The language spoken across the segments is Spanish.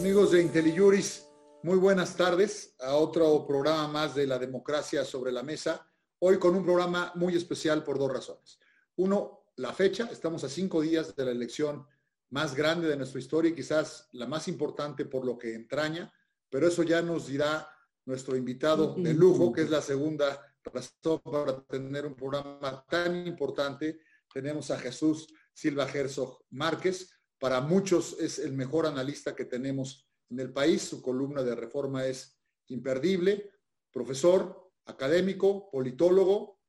Amigos de IntelliJuris, muy buenas tardes a otro programa más de la democracia sobre la mesa. Hoy con un programa muy especial por dos razones. Uno, la fecha. Estamos a cinco días de la elección más grande de nuestra historia y quizás la más importante por lo que entraña, pero eso ya nos dirá nuestro invitado de lujo, que es la segunda razón para tener un programa tan importante. Tenemos a Jesús Silva Herzog Márquez. Para muchos es el mejor analista que tenemos en el país. Su columna de reforma es imperdible. Profesor, académico, politólogo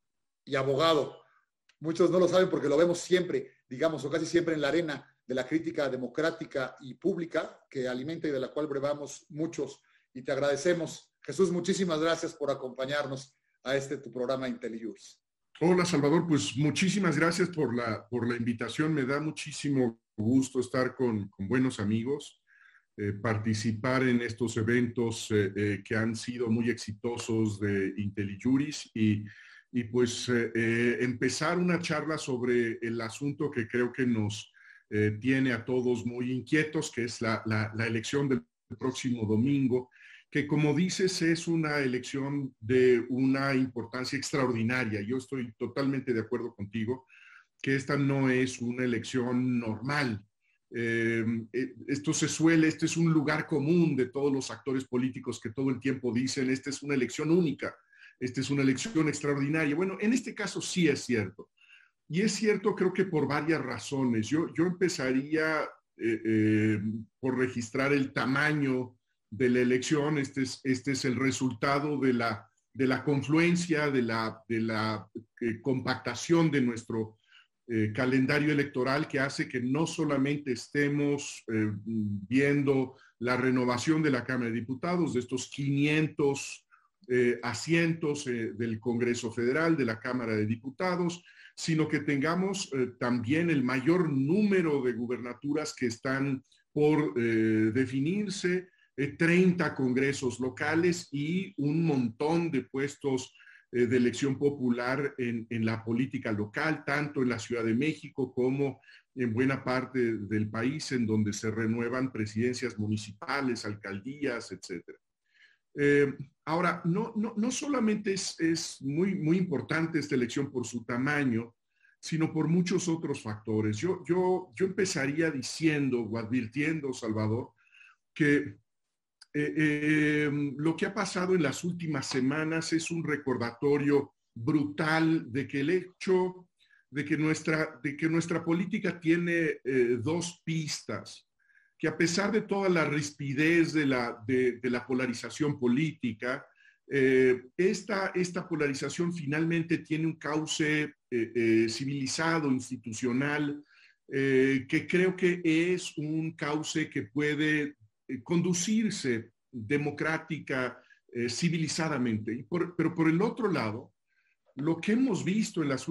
y abogado. Muchos no lo saben porque lo vemos siempre, digamos, o casi siempre en la arena de la crítica democrática y pública que alimenta y de la cual brevamos muchos. Y te agradecemos. Jesús, muchísimas gracias por acompañarnos a este tu programa IntelliJuris. Hola Salvador, pues muchísimas gracias por la, por la invitación. Me da muchísimo gusto estar con, buenos amigos, eh, participar en estos eventos eh, eh, que han sido muy exitosos de IntelliJuris y, y pues empezar una charla sobre el asunto que creo que nos tiene a todos muy inquietos, que es la, la elección del próximo domingo que como dices es una elección de una importancia extraordinaria. Yo estoy totalmente de acuerdo contigo que esta no es una elección normal. Eh, eh, esto se suele, este es un lugar común de todos los actores políticos que todo el tiempo dicen, esta es una elección única, esta es una elección extraordinaria. Bueno, en este caso sí es cierto. Y es cierto creo que por varias razones. Yo, yo empezaría eh, por registrar el tamaño de la elección, este es, este es el resultado de la, de la confluencia, de la, de la compactación de nuestro eh, calendario electoral que hace que no solamente estemos eh, viendo la renovación de la Cámara de Diputados, de estos 500 asientos del Congreso Federal, de la Cámara de Diputados, sino que tengamos también el mayor número de gubernaturas que están por definirse, 30 eh, congresos locales y un montón de puestos eh, de elección popular en, la política local, tanto en la Ciudad de México como en buena parte del país, en donde se renuevan presidencias municipales, alcaldías, etc. Eh, ahora, no, no, solamente es, es, muy, muy importante esta elección por su tamaño, sino por muchos otros factores. Yo, yo, yo empezaría diciendo o advirtiendo, Salvador, que eh, em, lo que ha pasado en las últimas semanas es un recordatorio brutal de que el hecho de que nuestra, de que nuestra política tiene eh, dos pistas, que a pesar de toda la rispidez de la, de, la polarización política, eh, esta, esta, polarización finalmente tiene un cauce civilizado, institucional, que creo que es un cauce que puede conducirse democrática, eh, civilizadamente. pero por el otro lado, lo que hemos visto en las,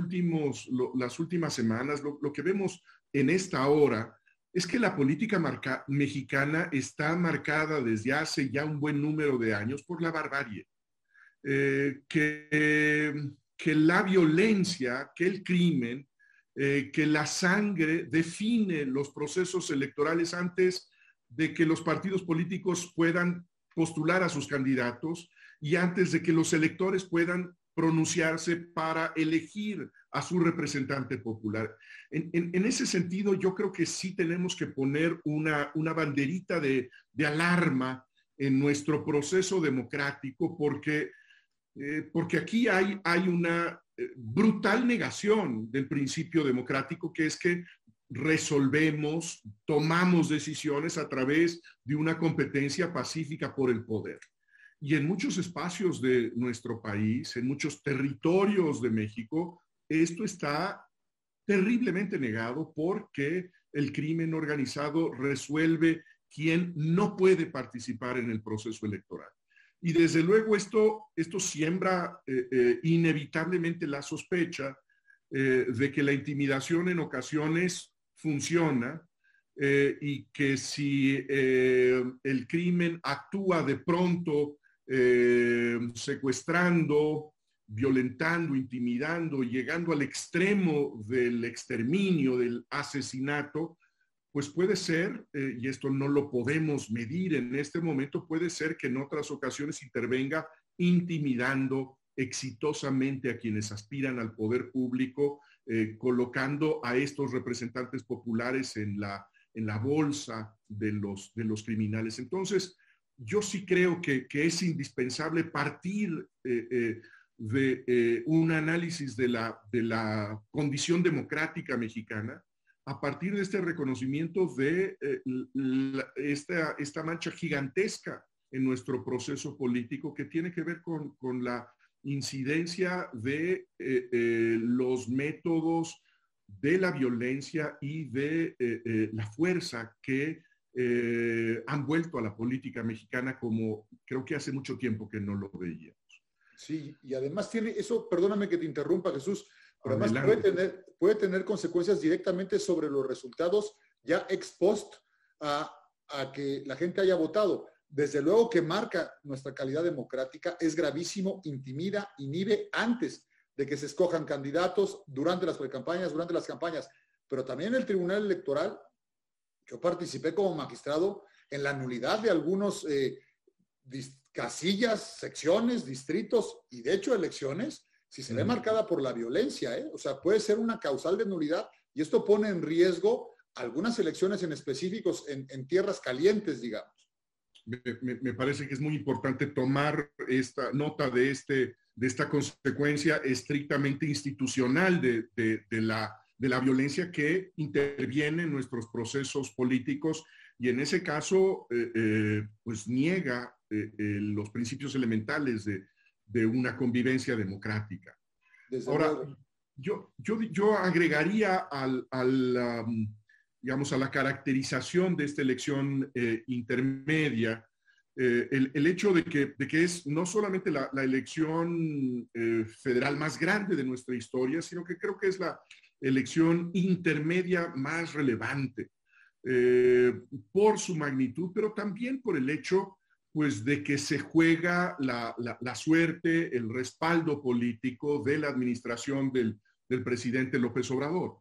las últimas semanas, lo, que vemos en esta hora, es que la política mexicana está marcada desde hace ya un buen número de años por la barbarie. Eh, que, que, la violencia, que el crimen, que la sangre define los procesos electorales antes de que los partidos políticos puedan postular a sus candidatos y antes de que los electores puedan pronunciarse para elegir a su representante popular. En, ese sentido, yo creo que sí tenemos que poner una, una banderita de, alarma en nuestro proceso democrático porque, eh, porque aquí hay, hay una eh, brutal negación del principio democrático, que es que resolvemos, tomamos decisiones a través de una competencia pacífica por el poder. Y en muchos espacios de nuestro país, en muchos territorios de México, esto está terriblemente negado porque el crimen organizado resuelve quién no puede participar en el proceso electoral. Y desde luego esto, esto siembra eh, eh, inevitablemente la sospecha eh, de que la intimidación en ocasiones funciona eh, y que si eh, el crimen actúa de pronto eh, secuestrando, violentando, intimidando, llegando al extremo del exterminio, del asesinato, pues puede ser, y esto no lo podemos medir en este momento, puede ser que en otras ocasiones intervenga intimidando exitosamente a quienes aspiran al poder público, eh, colocando a estos representantes populares en la, en la bolsa de los, de los criminales. Entonces, yo sí creo que, es indispensable partir eh, de un análisis de la, de la condición democrática mexicana, a partir de este reconocimiento de eh, esta, esta, mancha gigantesca en nuestro proceso político que tiene que ver con, con la incidencia de eh, eh, los métodos de la violencia y de la fuerza que han vuelto a la política mexicana como creo que hace mucho tiempo que no lo veíamos. Sí, y además tiene eso, perdóname que te interrumpa Jesús, pero además puede tener, puede tener consecuencias directamente sobre los resultados ya ex post a, a que la gente haya votado. Desde luego que marca nuestra calidad democrática, es gravísimo, intimida, inhibe antes de que se escojan candidatos durante las precampañas, durante las campañas. Pero también el Tribunal Electoral, yo participé como magistrado en la nulidad de algunos eh, casillas, secciones, distritos y de hecho elecciones si se ve marcada por la violencia, ¿eh? o sea, puede ser una causal de nulidad y esto pone en riesgo algunas elecciones en específicos en, tierras calientes, digamos. Me, parece que es muy importante tomar esta nota de, este, de esta consecuencia estrictamente institucional de, la, de la violencia que interviene en nuestros procesos políticos y en ese caso, eh, eh, pues niega los principios elementales de, de una convivencia democrática. Ahora, yo, yo, yo, agregaría al, al digamos, a la caracterización de esta elección eh, intermedia eh, el, hecho de que, de que, es no solamente la, la elección eh, federal más grande de nuestra historia, sino que creo que es la elección intermedia más relevante por su magnitud, pero también por el hecho pues de que se juega la, suerte, el respaldo político de la administración del, presidente López Obrador.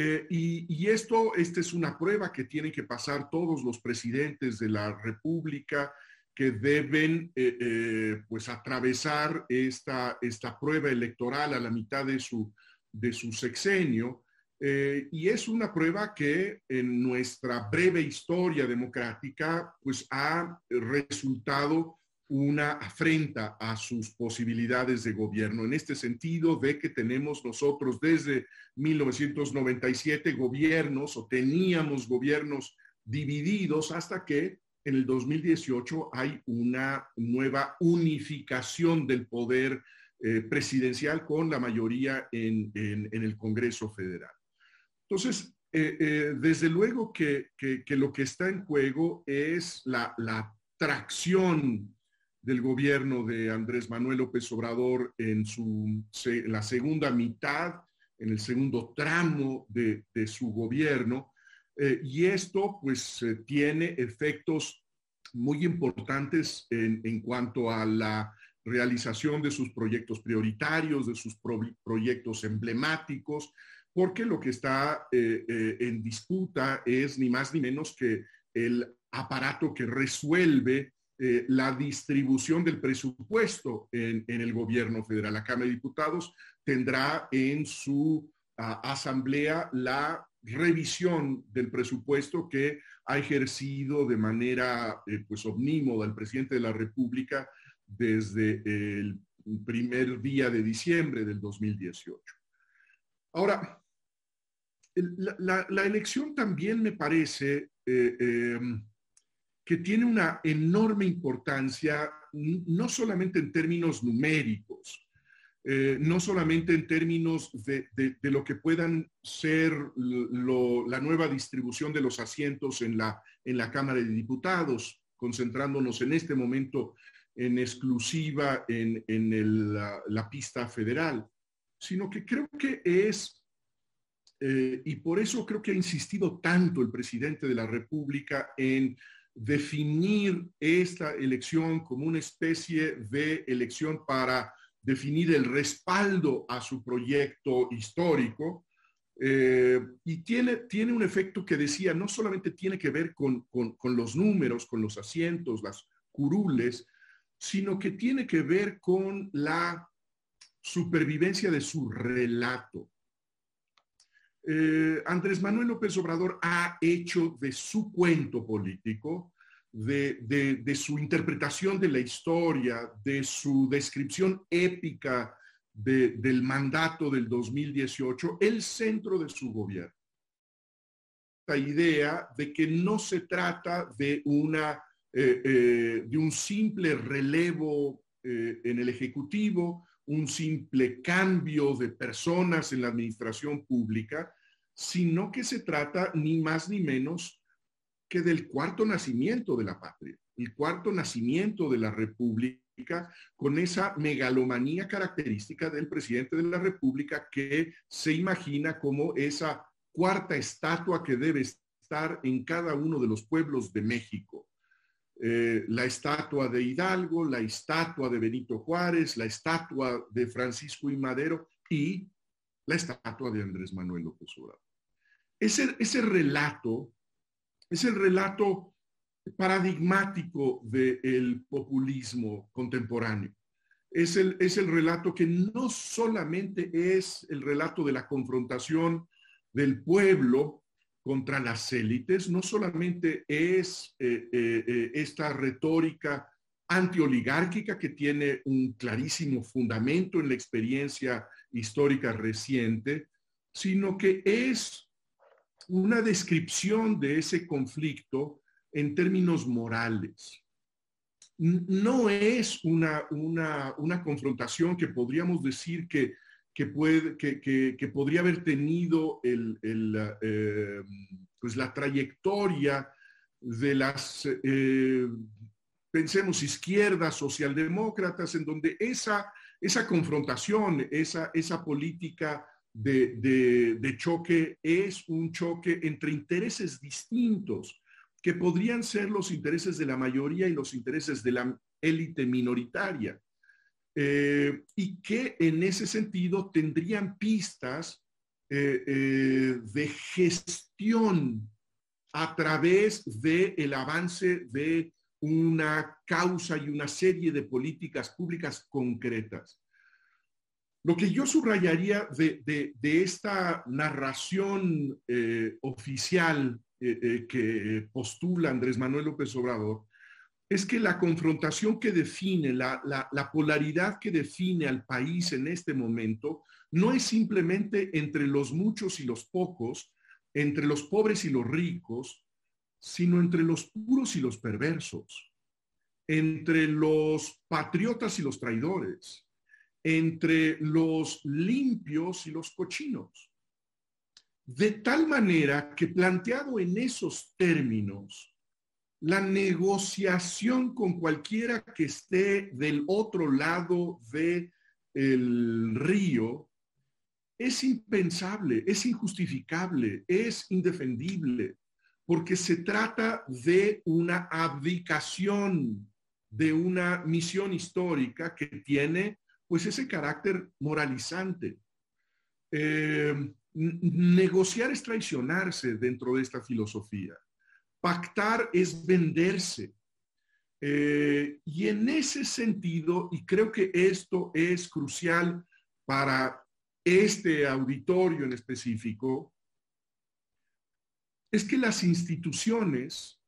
Eh, y, esto, esta es una prueba que tienen que pasar todos los presidentes de la República que deben eh, eh, pues atravesar esta, esta prueba electoral a la mitad de su, de su sexenio. Y es una prueba que en nuestra breve historia democrática pues ha resultado una afrenta a sus posibilidades de gobierno. En este sentido, de que tenemos nosotros desde 1997 gobiernos o teníamos gobiernos divididos hasta que en el 2018 hay una nueva unificación del poder eh, presidencial con la mayoría en el Congreso Federal. Entonces, eh, eh, desde luego que, lo que está en juego es la, tracción del gobierno de Andrés Manuel López Obrador en, su, la segunda mitad, en el segundo tramo de, su gobierno. Eh, y esto pues tiene efectos muy importantes en, en, cuanto a la realización de sus proyectos prioritarios, de sus proyectos emblemáticos, porque lo que está eh, eh, en disputa es ni más ni menos que el aparato que resuelve eh, la distribución del presupuesto en, el gobierno federal. La Cámara de Diputados tendrá en su ah, asamblea la revisión del presupuesto que ha ejercido de manera pues omnímoda el presidente de la República desde el primer día de diciembre del 2018. Ahora, la, elección también me parece eh, em, que tiene una enorme importancia, no solamente en términos numéricos, eh, no solamente en términos de, lo que puedan ser la nueva distribución de los asientos en la, en la Cámara de Diputados, concentrándonos en este momento en exclusiva en, la pista federal, sino que creo que es eh, y por eso creo que ha insistido tanto el presidente de la República en definir esta elección como una especie de elección para definir el respaldo a su proyecto histórico, Eh, y tiene, tiene un efecto que decía, no solamente tiene que ver con, con, los números, con los asientos, las curules, sino que tiene que ver con la supervivencia de su relato. Eh, Andrés Manuel López Obrador ha hecho de su cuento político, de, su interpretación de la historia, de su descripción épica del mandato del 2018, el centro de su gobierno. La idea de que no se trata de, eh, eh, de un simple relevo en el Ejecutivo, un simple cambio de personas en la administración pública, sino que se trata ni más ni menos que del cuarto nacimiento de la patria, el cuarto nacimiento de la República, con esa megalomanía característica del presidente de la República que se imagina como esa cuarta estatua que debe estar en cada uno de los pueblos de México. Eh, la estatua de Hidalgo, la estatua de Benito Juárez, la estatua de Francisco y Madero y la estatua de Andrés Manuel López Obrador. Ese, relato es el relato paradigmático del populismo contemporáneo. Es el, es el relato que no solamente es el relato de la confrontación del pueblo contra las élites no solamente es eh, eh, eh, esta retórica antioligárquica que tiene un clarísimo fundamento en la experiencia histórica reciente, sino que es una descripción de ese conflicto en términos morales. No es una, una, una confrontación que podríamos decir que que, puede, que, podría haber tenido el, eh, pues la trayectoria de las, eh, pensemos, izquierdas socialdemócratas, en donde esa, esa confrontación, esa, esa política de, choque es un choque entre intereses distintos, que podrían ser los intereses de la mayoría y los intereses de la élite minoritaria. Eh, y que en ese sentido tendrían pistas eh, eh, de gestión a través del el avance de una causa y una serie de políticas públicas concretas. Lo que yo subrayaría de, esta narración oficial que postula Andrés Manuel López Obrador es que la confrontación que define, la, polaridad que define al país en este momento, no es simplemente entre los muchos y los pocos, entre los pobres y los ricos, sino entre los puros y los perversos, entre los patriotas y los traidores, entre los limpios y los cochinos. De tal manera que planteado en esos términos, la negociación con cualquiera que esté del otro lado del el río es impensable, es injustificable, es indefendible, porque se trata de una abdicación de una misión histórica que tiene pues ese carácter moralizante. Eh, negociar es traicionarse dentro de esta filosofía. Pactar es venderse. Eh, y en ese sentido, y creo que esto es crucial para este auditorio en específico, es que las instituciones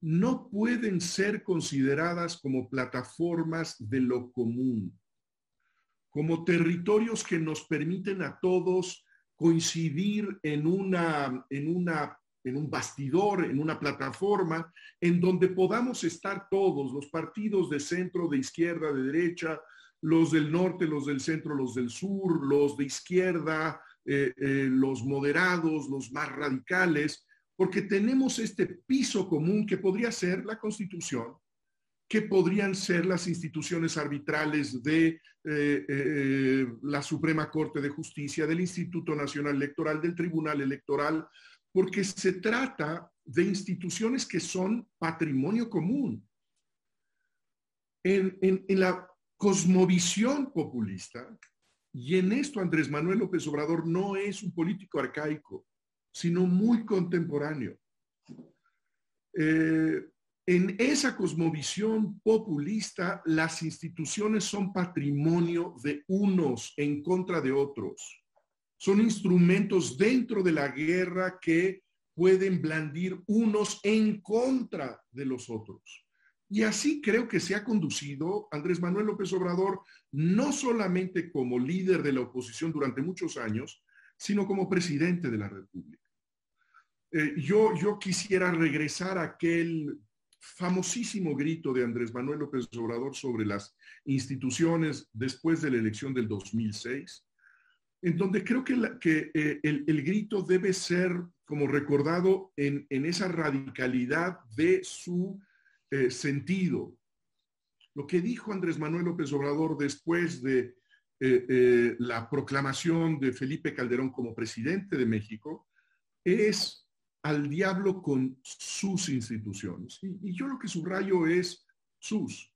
no pueden ser consideradas como plataformas de lo común, como territorios que nos permiten a todos coincidir en una, en una en un bastidor, en una plataforma, en donde podamos estar todos, los partidos de centro, de izquierda, de derecha, los del norte, los del centro, los del sur, los de izquierda, eh, eh, los moderados, los más radicales, porque tenemos este piso común que podría ser la Constitución, que podrían ser las instituciones arbitrales de eh, la Suprema Corte de Justicia, del Instituto Nacional Electoral, del Tribunal Electoral, porque se trata de instituciones que son patrimonio común. En, la cosmovisión populista, Y en esto Andrés Manuel López Obrador no es un político arcaico, sino muy contemporáneo. Eh, en esa cosmovisión populista, las instituciones son patrimonio de unos en contra de otros. Son instrumentos dentro de la guerra que pueden blandir unos en contra de los otros. Y así creo que se ha conducido Andrés Manuel López Obrador, no solamente como líder de la oposición durante muchos años, sino como presidente de la República. Eh, yo, yo quisiera regresar a aquel famosísimo grito de Andrés Manuel López Obrador sobre las instituciones después de la elección del 2006, en donde creo que, eh, el, grito debe ser como recordado en, esa radicalidad de su eh, sentido. Lo que dijo Andrés Manuel López Obrador después de eh, la proclamación de Felipe Calderón como presidente de México es al diablo con sus instituciones. Y, yo lo que subrayo es sus.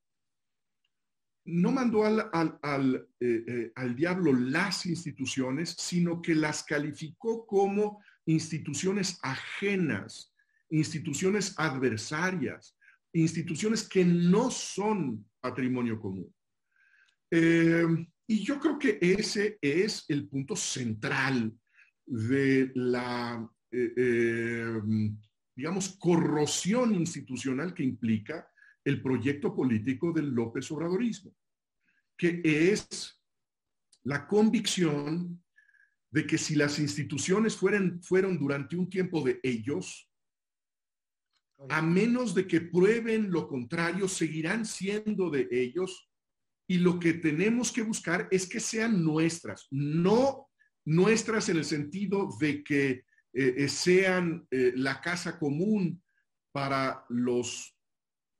No mandó al, al, eh, eh, al, diablo las instituciones, sino que las calificó como instituciones ajenas, instituciones adversarias, instituciones que no son patrimonio común. Eh, y yo creo que ese es el punto central de la eh, eh, digamos, corrosión institucional que implica el proyecto político del López Obradorismo, que es la convicción de que si las instituciones fueran, fueron durante un tiempo de ellos, a menos de que prueben lo contrario, seguirán siendo de ellos. Y lo que tenemos que buscar es que sean nuestras, no nuestras en el sentido de que eh, eh, sean eh, la casa común para los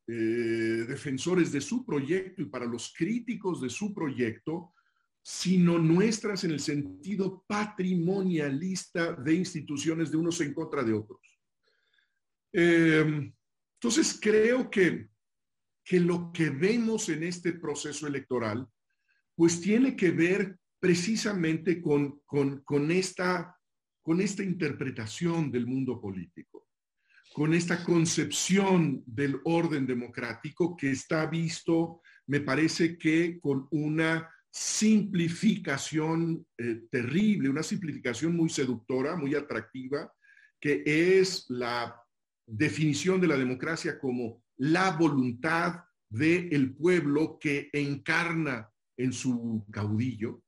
defensores de su proyecto y para los críticos de su proyecto, sino nuestras en el sentido patrimonialista de instituciones de unos en contra de otros. entonces, creo que, que lo que vemos en este proceso electoral, pues tiene que ver precisamente con, con, con esta con esta interpretación del mundo político, con esta concepción del orden democrático que está visto, me parece que con una simplificación eh, terrible, una simplificación muy seductora, muy atractiva, que es la definición de la democracia como la voluntad del pueblo que encarna en su caudillo,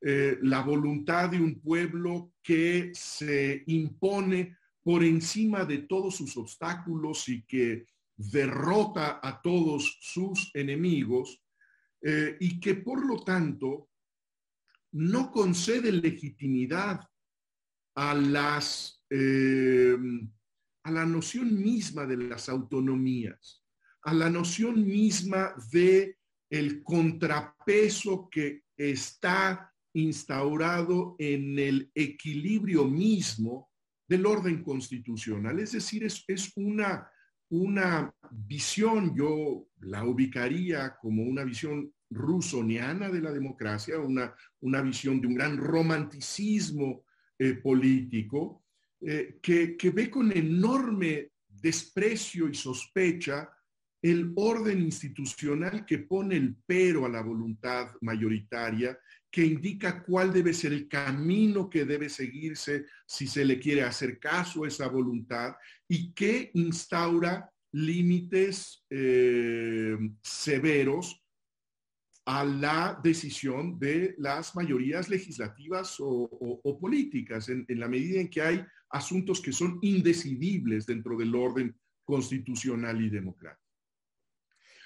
eh, la voluntad de un pueblo que se impone por encima de todos sus obstáculos y que derrota a todos sus enemigos eh, y que por lo tanto no concede legitimidad a las eh, a la noción misma de las autonomías, a la noción misma de el contrapeso que está instaurado en el equilibrio mismo del orden constitucional. Es decir, es, una, una visión, yo la ubicaría como una visión rusoniana de la democracia, una, una visión de un gran romanticismo eh, político, eh, que, que ve con enorme desprecio y sospecha el orden institucional que pone el pero a la voluntad mayoritaria que indica cuál debe ser el camino que debe seguirse si se le quiere hacer caso a esa voluntad y que instaura límites eh, severos a la decisión de las mayorías legislativas o, políticas, en, la medida en que hay asuntos que son indecidibles dentro del orden constitucional y democrático.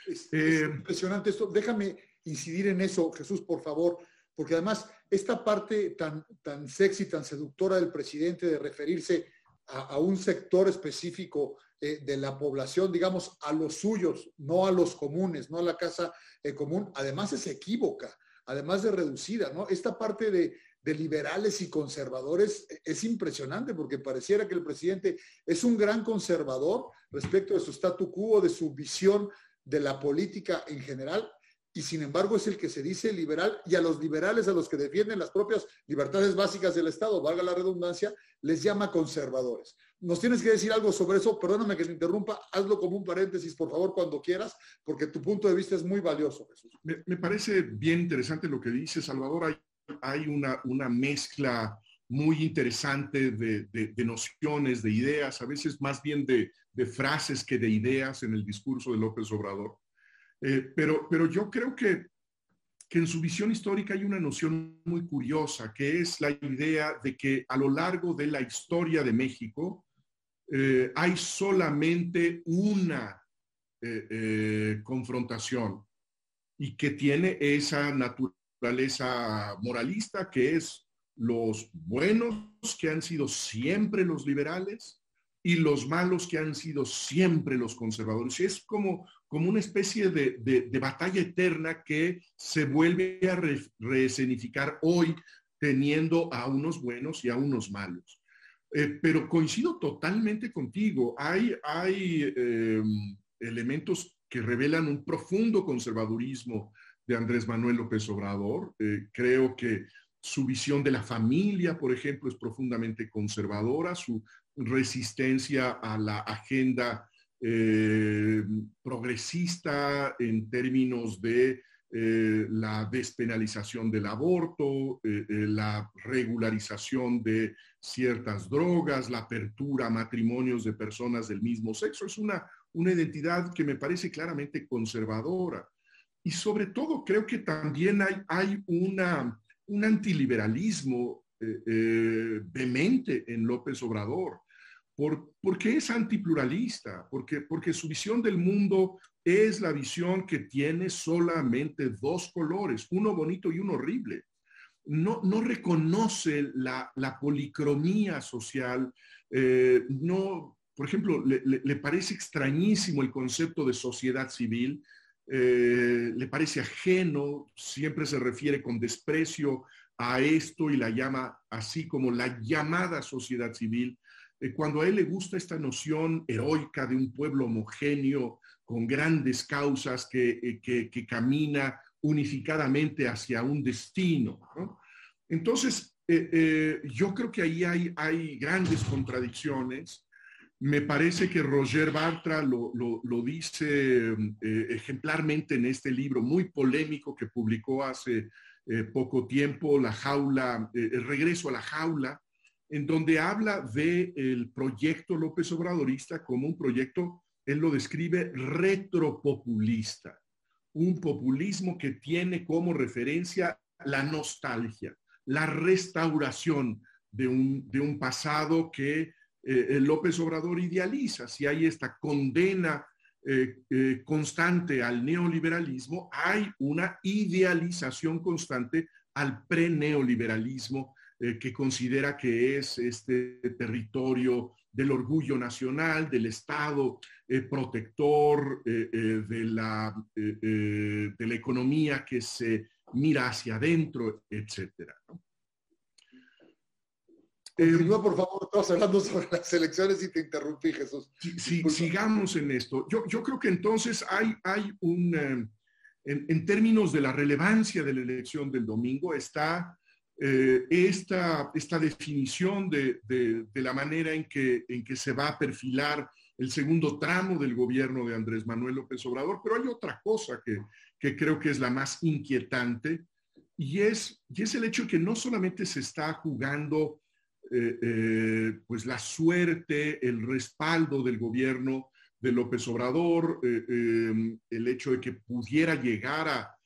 Es, eh, impresionante esto. Déjame incidir en eso, Jesús, por favor porque además esta parte tan, tan sexy, tan seductora del presidente de referirse a, un sector específico eh, de la población, digamos, a los suyos, no a los comunes, no a la casa eh, común, además es equívoca, además de reducida, ¿no? Esta parte de, de liberales y conservadores eh, es impresionante porque pareciera que el presidente es un gran conservador respecto de su statu quo, de su visión de la política en general, y sin embargo es el que se dice liberal y a los liberales, a los que defienden las propias libertades básicas del Estado, valga la redundancia, les llama conservadores. Nos tienes que decir algo sobre eso, perdóname que te interrumpa, hazlo como un paréntesis, por favor, cuando quieras, porque tu punto de vista es muy valioso, Jesús. Me, parece bien interesante lo que dice Salvador. Hay, una, mezcla muy interesante de, nociones, de ideas, a veces más bien de, frases que de ideas en el discurso de López Obrador. Eh, pero, pero yo creo que, que en su visión histórica hay una noción muy curiosa, que es la idea de que a lo largo de la historia de México eh, hay solamente una eh, confrontación y que tiene esa naturaleza moralista que es los buenos que han sido siempre los liberales y los malos que han sido siempre los conservadores. Es como, como una especie de, batalla eterna que se vuelve a reescenificar hoy teniendo a unos buenos y a unos malos. Eh, pero coincido totalmente contigo. Hay, hay em, elementos que revelan un profundo conservadurismo de Andrés Manuel López Obrador. Eh, creo que su visión de la familia, por ejemplo, es profundamente conservadora, su resistencia a la agenda eh, progresista en términos de eh, la despenalización del aborto, eh, la regularización de ciertas drogas, la apertura a matrimonios de personas del mismo sexo. Es una, una identidad que me parece claramente conservadora. Y sobre todo creo que también hay, hay una un antiliberalismo eh, eh, vehemente en López Obrador. Por, porque es antipluralista, porque, porque su visión del mundo es la visión que tiene solamente dos colores, uno bonito y uno horrible. No, no reconoce la, la policromía social, eh, no, por ejemplo, le, parece extrañísimo el concepto de sociedad civil, eh, le parece ajeno, siempre se refiere con desprecio a esto y la llama así como la llamada sociedad civil. Eh, cuando a él le gusta esta noción heroica de un pueblo homogéneo con grandes causas que, eh, que, camina unificadamente hacia un destino. Entonces, yo creo que ahí hay, grandes contradicciones me parece que Roger Bartra lo, dice eh, ejemplarmente en este libro muy polémico que publicó hace eh, poco tiempo, La jaula, eh, El regreso a la jaula, en donde habla del el proyecto López Obradorista como un proyecto, él lo describe retropopulista, un populismo que tiene como referencia la nostalgia, la restauración de un, de un pasado que eh, López Obrador idealiza, si hay esta condena eh, eh, constante al neoliberalismo, hay una idealización constante al pre-neoliberalismo que considera que es este territorio del orgullo nacional, del Estado protector, de, la, de la economía que se mira hacia adentro, etcétera. Continúa, por favor, estamos hablando sobre las elecciones y te interrumpí, Jesús. Sí, sigamos en esto. Yo, yo, creo que entonces hay, hay un, eh, en, términos de la relevancia de la elección del domingo, está eh, esta, esta definición de, de, la manera en que, en que se va a perfilar el segundo tramo del gobierno de Andrés Manuel López Obrador, pero hay otra cosa que, que creo que es la más inquietante y es, y es el hecho que no solamente se está jugando eh, eh, pues la suerte, el respaldo del gobierno de López Obrador, el hecho de que pudiera llegar a,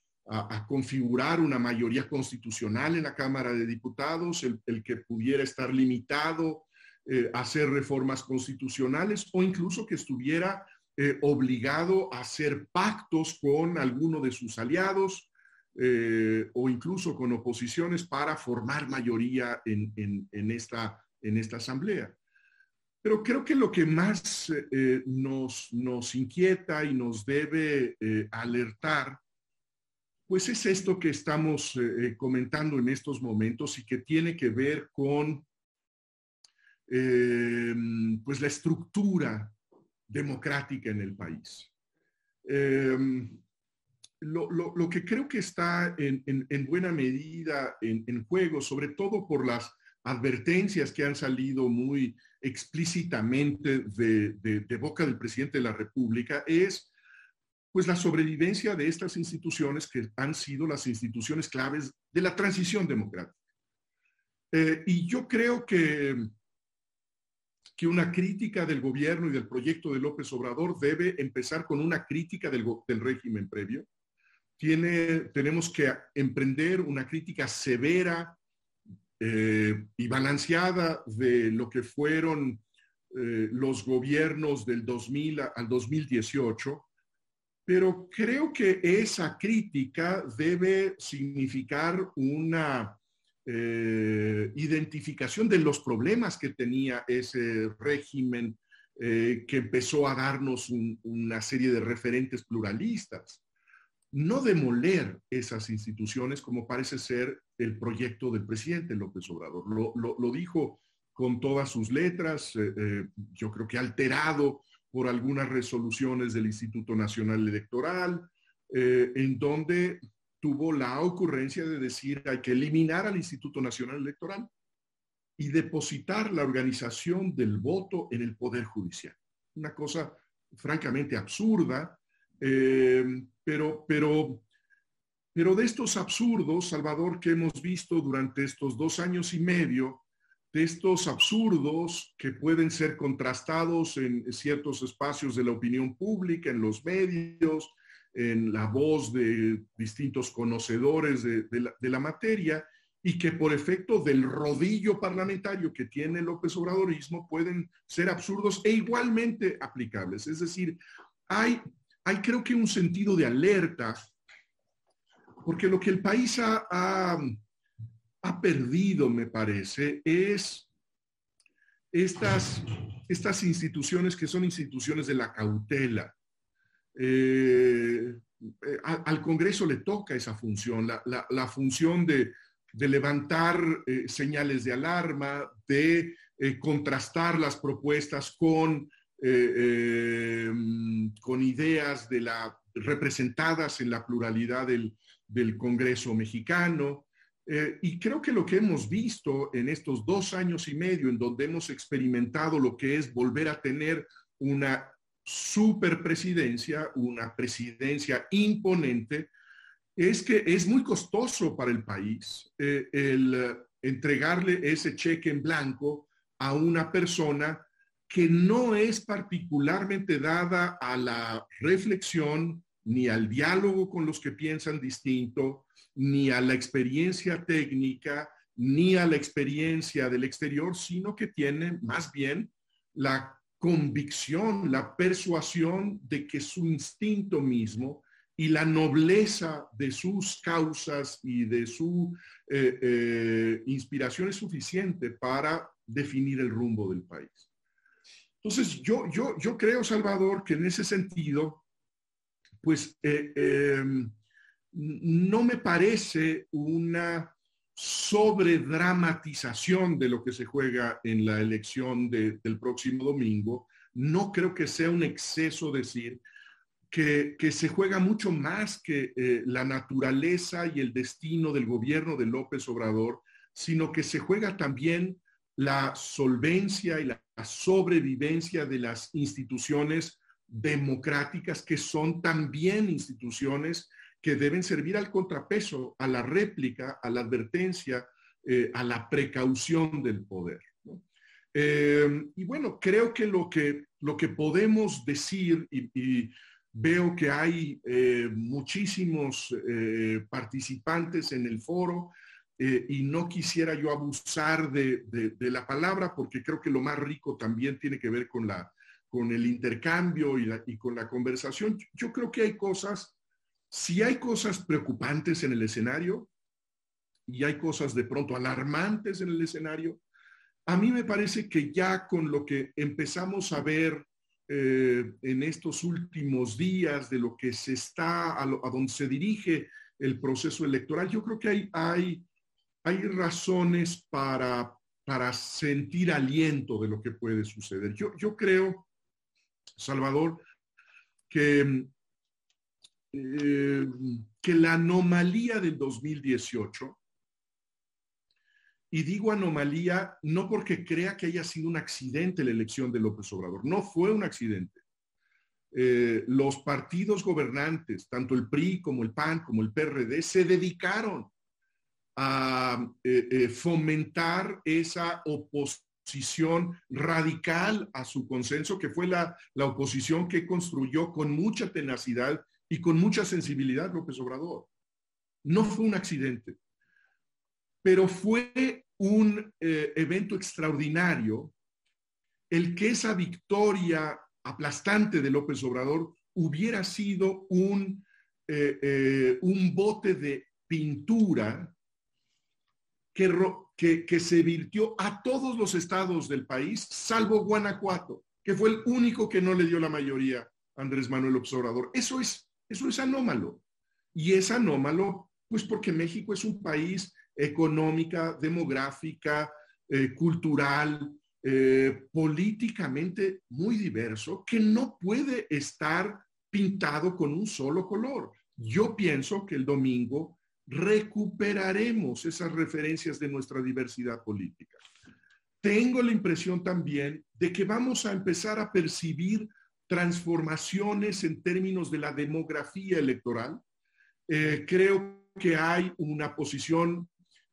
configurar una mayoría constitucional en la Cámara de Diputados, el, que pudiera estar limitado a hacer reformas constitucionales o incluso que estuviera obligado a hacer pactos con alguno de sus aliados eh, o incluso con oposiciones para formar mayoría en, esta, en esta asamblea. Pero creo que lo que más eh, nos, nos, inquieta y nos debe eh, alertar, pues es esto que estamos comentando en estos momentos y que tiene que ver con pues la estructura democrática en el país. Lo, que creo que está en, buena medida en, juego, sobre todo por las advertencias que han salido muy explícitamente de, boca del presidente de la República, es pues la sobrevivencia de estas instituciones que han sido las instituciones claves de la transición democrática. Eh, y yo creo que, que una crítica del gobierno y del proyecto de López Obrador debe empezar con una crítica del, régimen previo, tiene, tenemos que emprender una crítica severa eh, y balanceada de lo que fueron eh, los gobiernos del 2000 al 2018, pero creo que esa crítica debe significar una eh, identificación de los problemas que tenía ese régimen que empezó a darnos una serie de referentes pluralistas no demoler esas instituciones como parece ser el proyecto del presidente López Obrador. Lo, dijo con todas sus letras, eh, eh, yo creo que alterado por algunas resoluciones del Instituto Nacional Electoral, eh, en donde tuvo la ocurrencia de decir hay que eliminar al Instituto Nacional Electoral y depositar la organización del voto en el Poder Judicial. Una cosa francamente absurda, pero, pero, pero de estos absurdos, Salvador, que hemos visto durante estos dos años y medio, estos absurdos que pueden ser contrastados en ciertos espacios de la opinión pública, en los medios, en la voz de distintos conocedores de, la, de, la, materia, y que por efecto del rodillo parlamentario que tiene López Obradorismo pueden ser absurdos e igualmente aplicables. Es decir, hay hay creo que un sentido de alerta, porque lo que el país ha, perdido, me parece, es estas, estas instituciones que son instituciones de la cautela. Eh, eh, al Congreso le toca esa función, la, función de, levantar eh, señales de alarma, de contrastar las propuestas con con ideas de la, representadas en la pluralidad del, Congreso mexicano. Eh, y creo que lo que hemos visto en estos dos años y medio, en donde hemos experimentado lo que es volver a tener una superpresidencia, una presidencia imponente, es que es muy costoso para el país eh, el entregarle ese cheque en blanco a una persona que no es particularmente dada a la reflexión ni al diálogo con los que piensan distinto, ni a la experiencia técnica, ni a la experiencia del exterior, sino que tiene más bien la convicción, la persuasión de que su instinto mismo y la nobleza de sus causas y de su eh, eh, inspiración es suficiente para definir el rumbo del país. Entonces, yo, yo, yo creo, Salvador, que en ese sentido, pues eh, em, no me parece una sobredramatización de lo que se juega en la elección del próximo domingo. No creo que sea un exceso decir que, se juega mucho más que eh, la naturaleza y el destino del gobierno de López Obrador, sino que se juega también la solvencia y la sobrevivencia de las instituciones democráticas que son también instituciones que deben servir al contrapeso, a la réplica, a la advertencia, eh, a la precaución del poder. Eh, y bueno, creo que lo que, lo que podemos decir, y, veo que hay eh, muchísimos participantes en el foro, y no quisiera yo abusar de, la palabra porque creo que lo más rico también tiene que ver con, la, con el intercambio y con la conversación. Yo creo que hay cosas, si hay cosas preocupantes en el escenario y hay cosas de pronto alarmantes en el escenario, a mí me parece que ya con lo que empezamos a ver eh, en estos últimos días de lo que se está, a, donde se dirige el proceso electoral, yo creo que hay, hay hay razones para, para sentir aliento de lo que puede suceder. Yo, yo creo, Salvador, que, eh, que la anomalía del 2018, y digo anomalía no porque crea que haya sido un accidente la elección de López Obrador, no fue un accidente. Eh, los partidos gobernantes, tanto el PRI como el PAN, como el PRD, se dedicaron a eh, fomentar esa oposición radical a su consenso, que fue la, la oposición que construyó con mucha tenacidad y con mucha sensibilidad López Obrador. No fue un accidente, pero fue un eh, evento extraordinario el que esa victoria aplastante de López Obrador hubiera sido un, eh, eh, un bote de pintura que, que, que se virtió a todos los estados del país, salvo Guanajuato, que fue el único que no le dio la mayoría a Andrés Manuel Obrador. Eso es eso es anómalo. Y es anómalo, pues porque México es un país económica, demográfica, eh, cultural, eh, políticamente muy diverso, que no puede estar pintado con un solo color. Yo pienso que el domingo recuperaremos esas referencias de nuestra diversidad política. Tengo la impresión también de que vamos a empezar a percibir transformaciones en términos de la demografía electoral. Eh, creo que hay una posición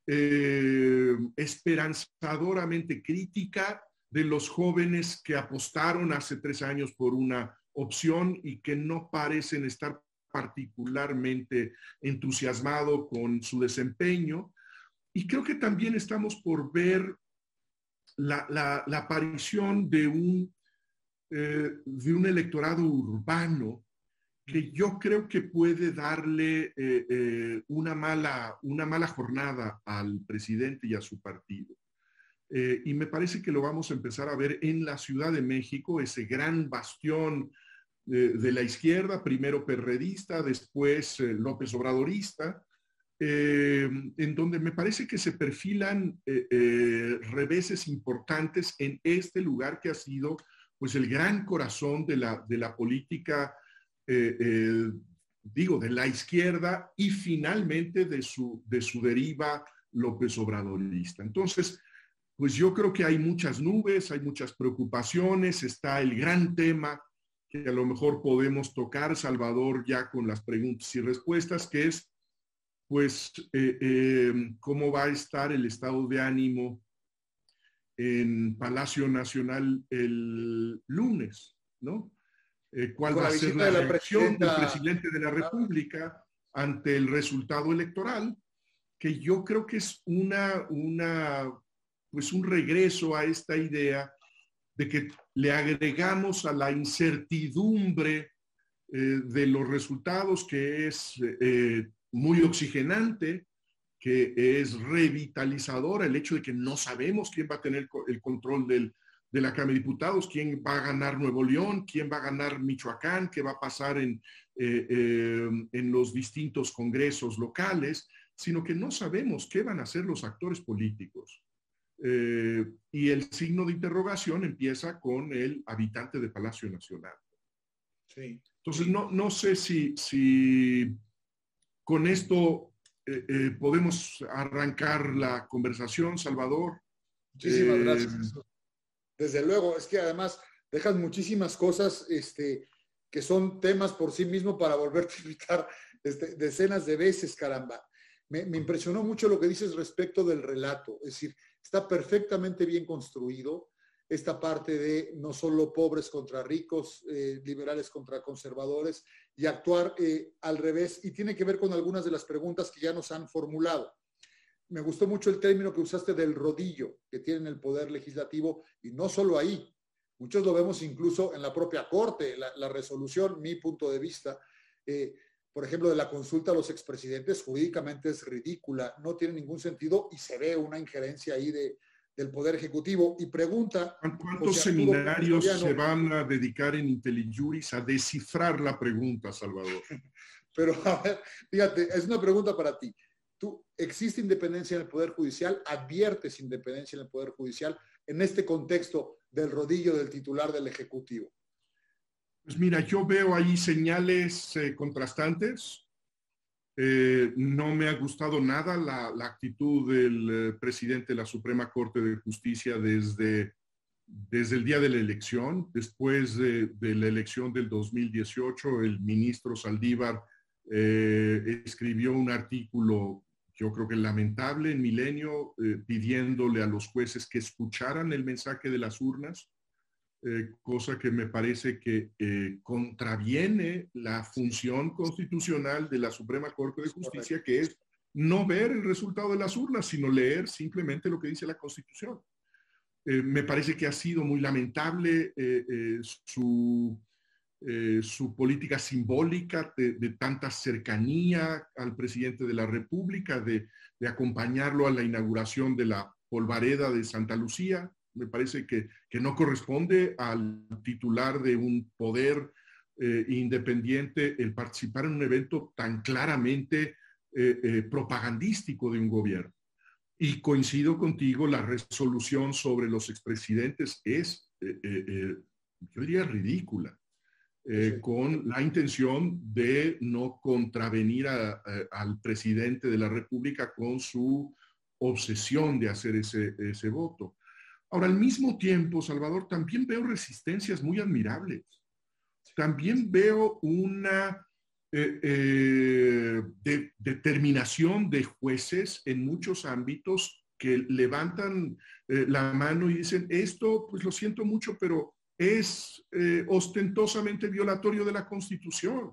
eh, esperanzadoramente crítica de los jóvenes que apostaron hace tres años por una opción y que no parecen estar particularmente entusiasmados con su desempeño. Y creo que también estamos por ver la aparición de un eh, de un electorado urbano que yo creo que puede darle eh, eh, una, mala, una mala jornada al presidente y a su partido. y me parece que lo vamos a empezar a ver en la Ciudad de México, ese gran bastión de la izquierda, primero perredista, después López Obradorista, en donde me parece que se perfilan reveses importantes en este lugar que ha sido pues el gran corazón de la, de la política, eh, eh, digo, de la izquierda y finalmente de su, de su deriva López Obradorista. Entonces, pues yo creo que hay muchas nubes, hay muchas preocupaciones, está el gran tema que a lo mejor podemos tocar, Salvador, ya con las preguntas y respuestas, que es, pues, eh, cómo va a estar el estado de ánimo en Palacio Nacional el lunes, ¿no? Eh, ¿Cuál va a ser la, reacción del presidente de la República ante el resultado electoral? Que yo creo que es una, una, pues un regreso a esta idea de que le agregamos a la incertidumbre eh, de los resultados, que es eh, muy oxigenante, que es revitalizadora, el hecho de que no sabemos quién va a tener el control del, de la Cámara de Diputados, quién va a ganar Nuevo León, quién va a ganar Michoacán, qué va a pasar en, eh, eh, en los distintos congresos locales, sino que no sabemos qué van a hacer los actores políticos. Eh, y el signo de interrogación empieza con el habitante de Palacio Nacional. Sí. Entonces, no, no sé si, si con esto eh, eh, podemos arrancar la conversación, Salvador. Muchísimas eh, gracias. Desde luego, es que además dejas muchísimas cosas este, que son temas por sí mismo para volverte a invitar este, decenas de veces, caramba. Me, me, impresionó mucho lo que dices respecto del relato, es decir, está perfectamente bien construido, esta parte de no solo pobres contra ricos, eh, liberales contra conservadores, y actuar eh, al revés, y tiene que ver con algunas de las preguntas que ya nos han formulado. Me gustó mucho el término que usaste del rodillo que tienen el poder legislativo, y no solo ahí, muchos lo vemos incluso en la propia Corte, la, resolución, mi punto de vista. Eh, por ejemplo, de la consulta a los expresidentes, jurídicamente es ridícula, no tiene ningún sentido y se ve una injerencia ahí de, del Poder Ejecutivo y pregunta... ¿Cuántos seminarios se van a dedicar en IntelliJuris a descifrar la pregunta, Salvador? Pero, a ver, fíjate, es una pregunta para ti. ¿Tú existe independencia en el Poder Judicial? ¿Adviertes independencia en el Poder Judicial en este contexto del rodillo del titular del Ejecutivo? Pues mira, yo veo ahí señales eh, contrastantes. Eh, no me ha gustado nada la, actitud del eh, presidente de la Suprema Corte de Justicia desde, desde el día de la elección. Después de, la elección del 2018, el ministro Saldívar escribió un artículo, yo creo que lamentable en Milenio, pidiéndole a los jueces que escucharan el mensaje de las urnas eh, cosa que me parece que eh, contraviene la función constitucional de la Suprema Corte de Justicia, que es no ver el resultado de las urnas, sino leer simplemente lo que dice la Constitución. Eh, me parece que ha sido muy lamentable su, su, política simbólica de, tanta cercanía al presidente de la República, de, de acompañarlo a la inauguración de la polvareda de Santa Lucía me parece que, no corresponde al titular de un poder eh, independiente el participar en un evento tan claramente eh, eh, propagandístico de un gobierno. Y coincido contigo, la resolución sobre los expresidentes es, yo diría, ridícula. con la intención de no contravenir al presidente de la República con su obsesión de hacer ese, ese voto. Ahora, al mismo tiempo, Salvador, también veo resistencias muy admirables. También veo una eh, eh, determinación de jueces en muchos ámbitos que levantan eh, la mano y dicen, esto, pues lo siento mucho, pero es ostentosamente violatorio de la Constitución.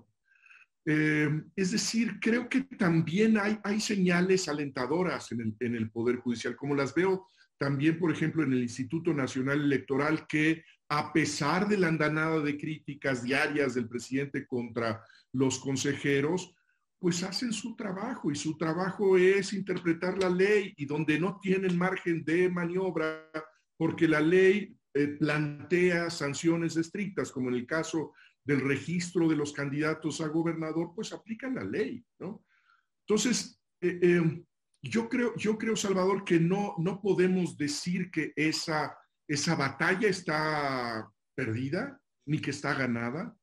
es decir, creo que también hay, hay señales alentadoras en el, en el Poder Judicial, como las veo también, por ejemplo, en el Instituto Nacional Electoral, que a pesar de la andanada de críticas diarias del presidente contra los consejeros, pues hacen su trabajo y su trabajo es interpretar la ley y donde no tienen margen de maniobra, porque la ley eh, plantea sanciones estrictas, como en el caso del registro de los candidatos a gobernador, pues aplican la ley, ¿no? Entonces, eh, eh, yo creo, yo creo, Salvador, que no, no podemos decir que esa, esa batalla está perdida ni que está ganada.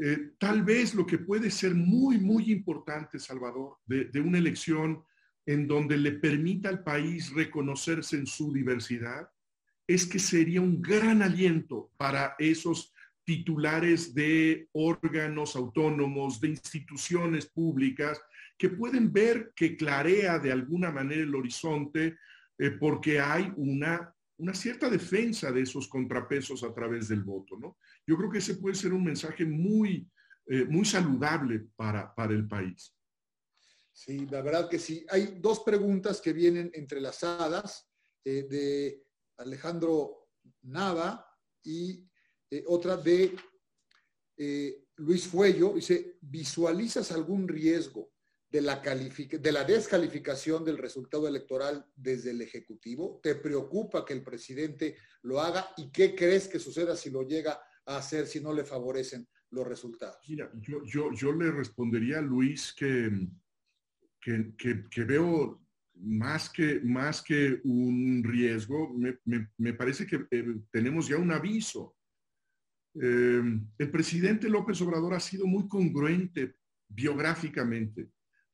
Eh, tal vez lo que puede ser muy, muy importante, Salvador, de, de una elección en donde le permita al país reconocerse en su diversidad, es que sería un gran aliento para esos titulares de órganos autónomos, de instituciones públicas, que pueden ver que clarea de alguna manera el horizonte eh, porque hay una, una cierta defensa de esos contrapesos a través del voto, ¿no? Yo creo que ese puede ser un mensaje muy, eh, muy saludable para, para el país. Sí, la verdad que sí. Hay dos preguntas que vienen entrelazadas eh, de Alejandro Nava y otra de Luis Fuello. Dice, ¿visualizas algún riesgo de la, de la descalificación del resultado electoral desde el Ejecutivo? ¿Te preocupa que el presidente lo haga? ¿Y qué crees que suceda si lo llega a hacer, si no le favorecen los resultados? Mira, yo, yo, yo le respondería a Luis que, que, que, veo más que, más que un riesgo, me, me, parece que eh, tenemos ya un aviso. Eh, el presidente López Obrador ha sido muy congruente biográficamente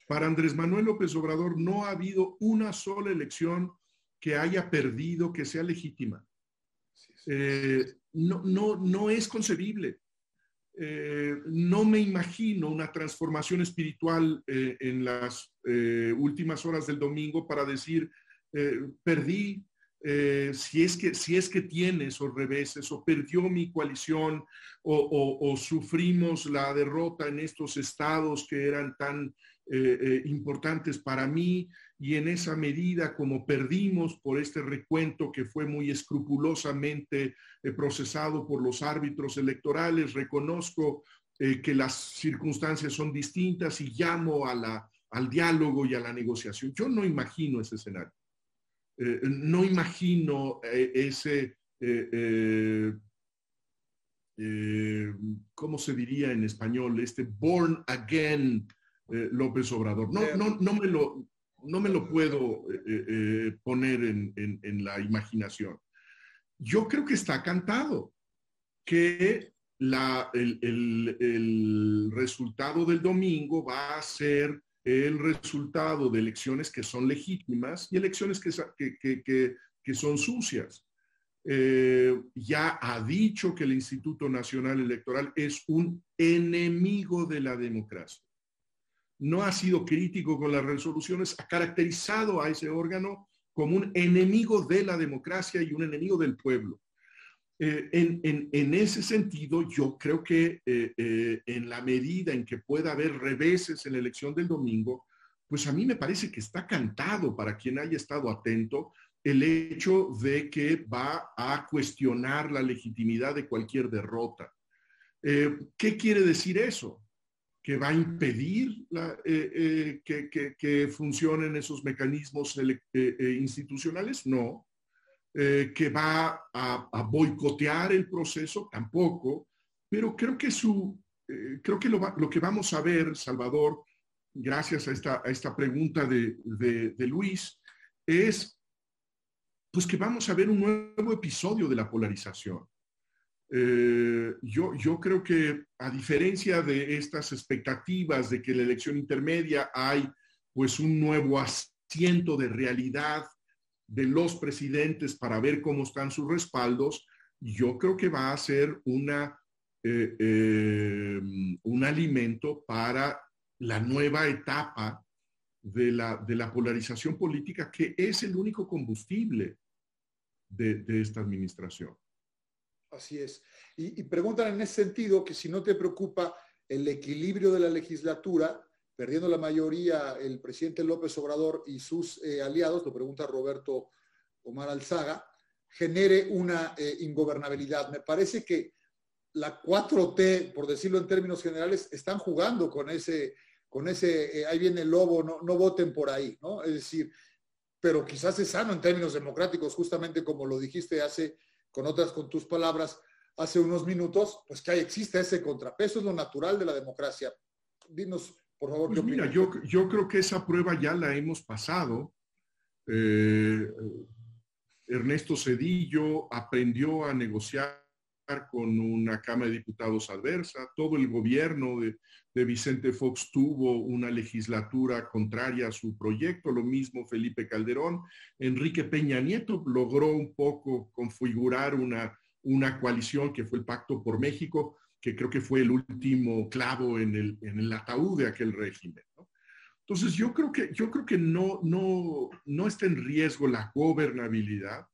para Andrés Manuel López Obrador no ha habido una sola elección que haya perdido, que sea legítima. Eh, no, no, no es concebible. Eh, no me imagino una transformación espiritual eh, en las últimas horas del domingo para decir, perdí, si, es que, si es que tiene esos reveses, o perdió mi coalición, o, sufrimos la derrota en estos estados que eran tan eh, eh, importantes para mí y en esa medida como perdimos por este recuento que fue muy escrupulosamente eh, procesado por los árbitros electorales, reconozco que las circunstancias son distintas y llamo a la, al diálogo y a la negociación. Yo no imagino ese escenario. no imagino ese... ¿cómo se diría en español? Este born again eh, López Obrador. No, no, no, me lo, no me lo puedo eh, eh, poner en, en, la imaginación. Yo creo que está cantado que el, resultado del domingo va a ser el resultado de elecciones que son legítimas y elecciones que, son sucias. Eh, ya ha dicho que el Instituto Nacional Electoral es un enemigo de la democracia. No ha sido crítico con las resoluciones, ha caracterizado a ese órgano como un enemigo de la democracia y un enemigo del pueblo. Eh, en, ese sentido, yo creo que eh, eh, en la medida en que pueda haber reveses en la elección del domingo, pues a mí me parece que está cantado para quien haya estado atento el hecho de que va a cuestionar la legitimidad de cualquier derrota. ¿Qué quiere decir eso? ¿Que va a impedir que, que, funcionen esos mecanismos institucionales? No eh, que va a, boicotear el proceso, tampoco, pero creo que, su, eh, creo que lo, que vamos a ver, Salvador, gracias a esta, a esta pregunta de, de, Luis, es pues que vamos a ver un nuevo episodio de la polarización. Eh, yo, creo que a diferencia de estas expectativas de que la elección intermedia hay pues un nuevo asiento de realidad de los presidentes para ver cómo están sus respaldos, yo creo que va a ser una, eh, eh, un alimento para la nueva etapa de la, de la, polarización política, que es el único combustible de, esta administración. Así es. Y, preguntan en ese sentido que si no te preocupa el equilibrio de la legislatura, perdiendo la mayoría el presidente López Obrador y sus eh, aliados, lo pregunta Roberto Omar Alzaga, genere una eh, ingobernabilidad. Me parece que la 4T, por decirlo en términos generales, están jugando con ese, con ese, eh, ahí viene el lobo, no, no voten por ahí, ¿no? Es decir, pero quizás es sano en términos democráticos, justamente como lo dijiste hace, con otras, con tus palabras, hace unos minutos, pues que ahí existe ese contrapeso, es lo natural de la democracia. Dinos, por favor. Pues mira, yo, yo, creo que esa prueba ya la hemos pasado. Eh, Ernesto Cedillo aprendió a negociar con una Cámara de Diputados adversa. Todo el gobierno de, Vicente Fox tuvo una legislatura contraria a su proyecto, lo mismo Felipe Calderón. Enrique Peña Nieto logró un poco configurar una, una coalición que fue el Pacto por México, que creo que fue el último clavo en el, en el ataúd de aquel régimen. Entonces, yo creo que, yo creo que no, no, no está en riesgo la gobernabilidad.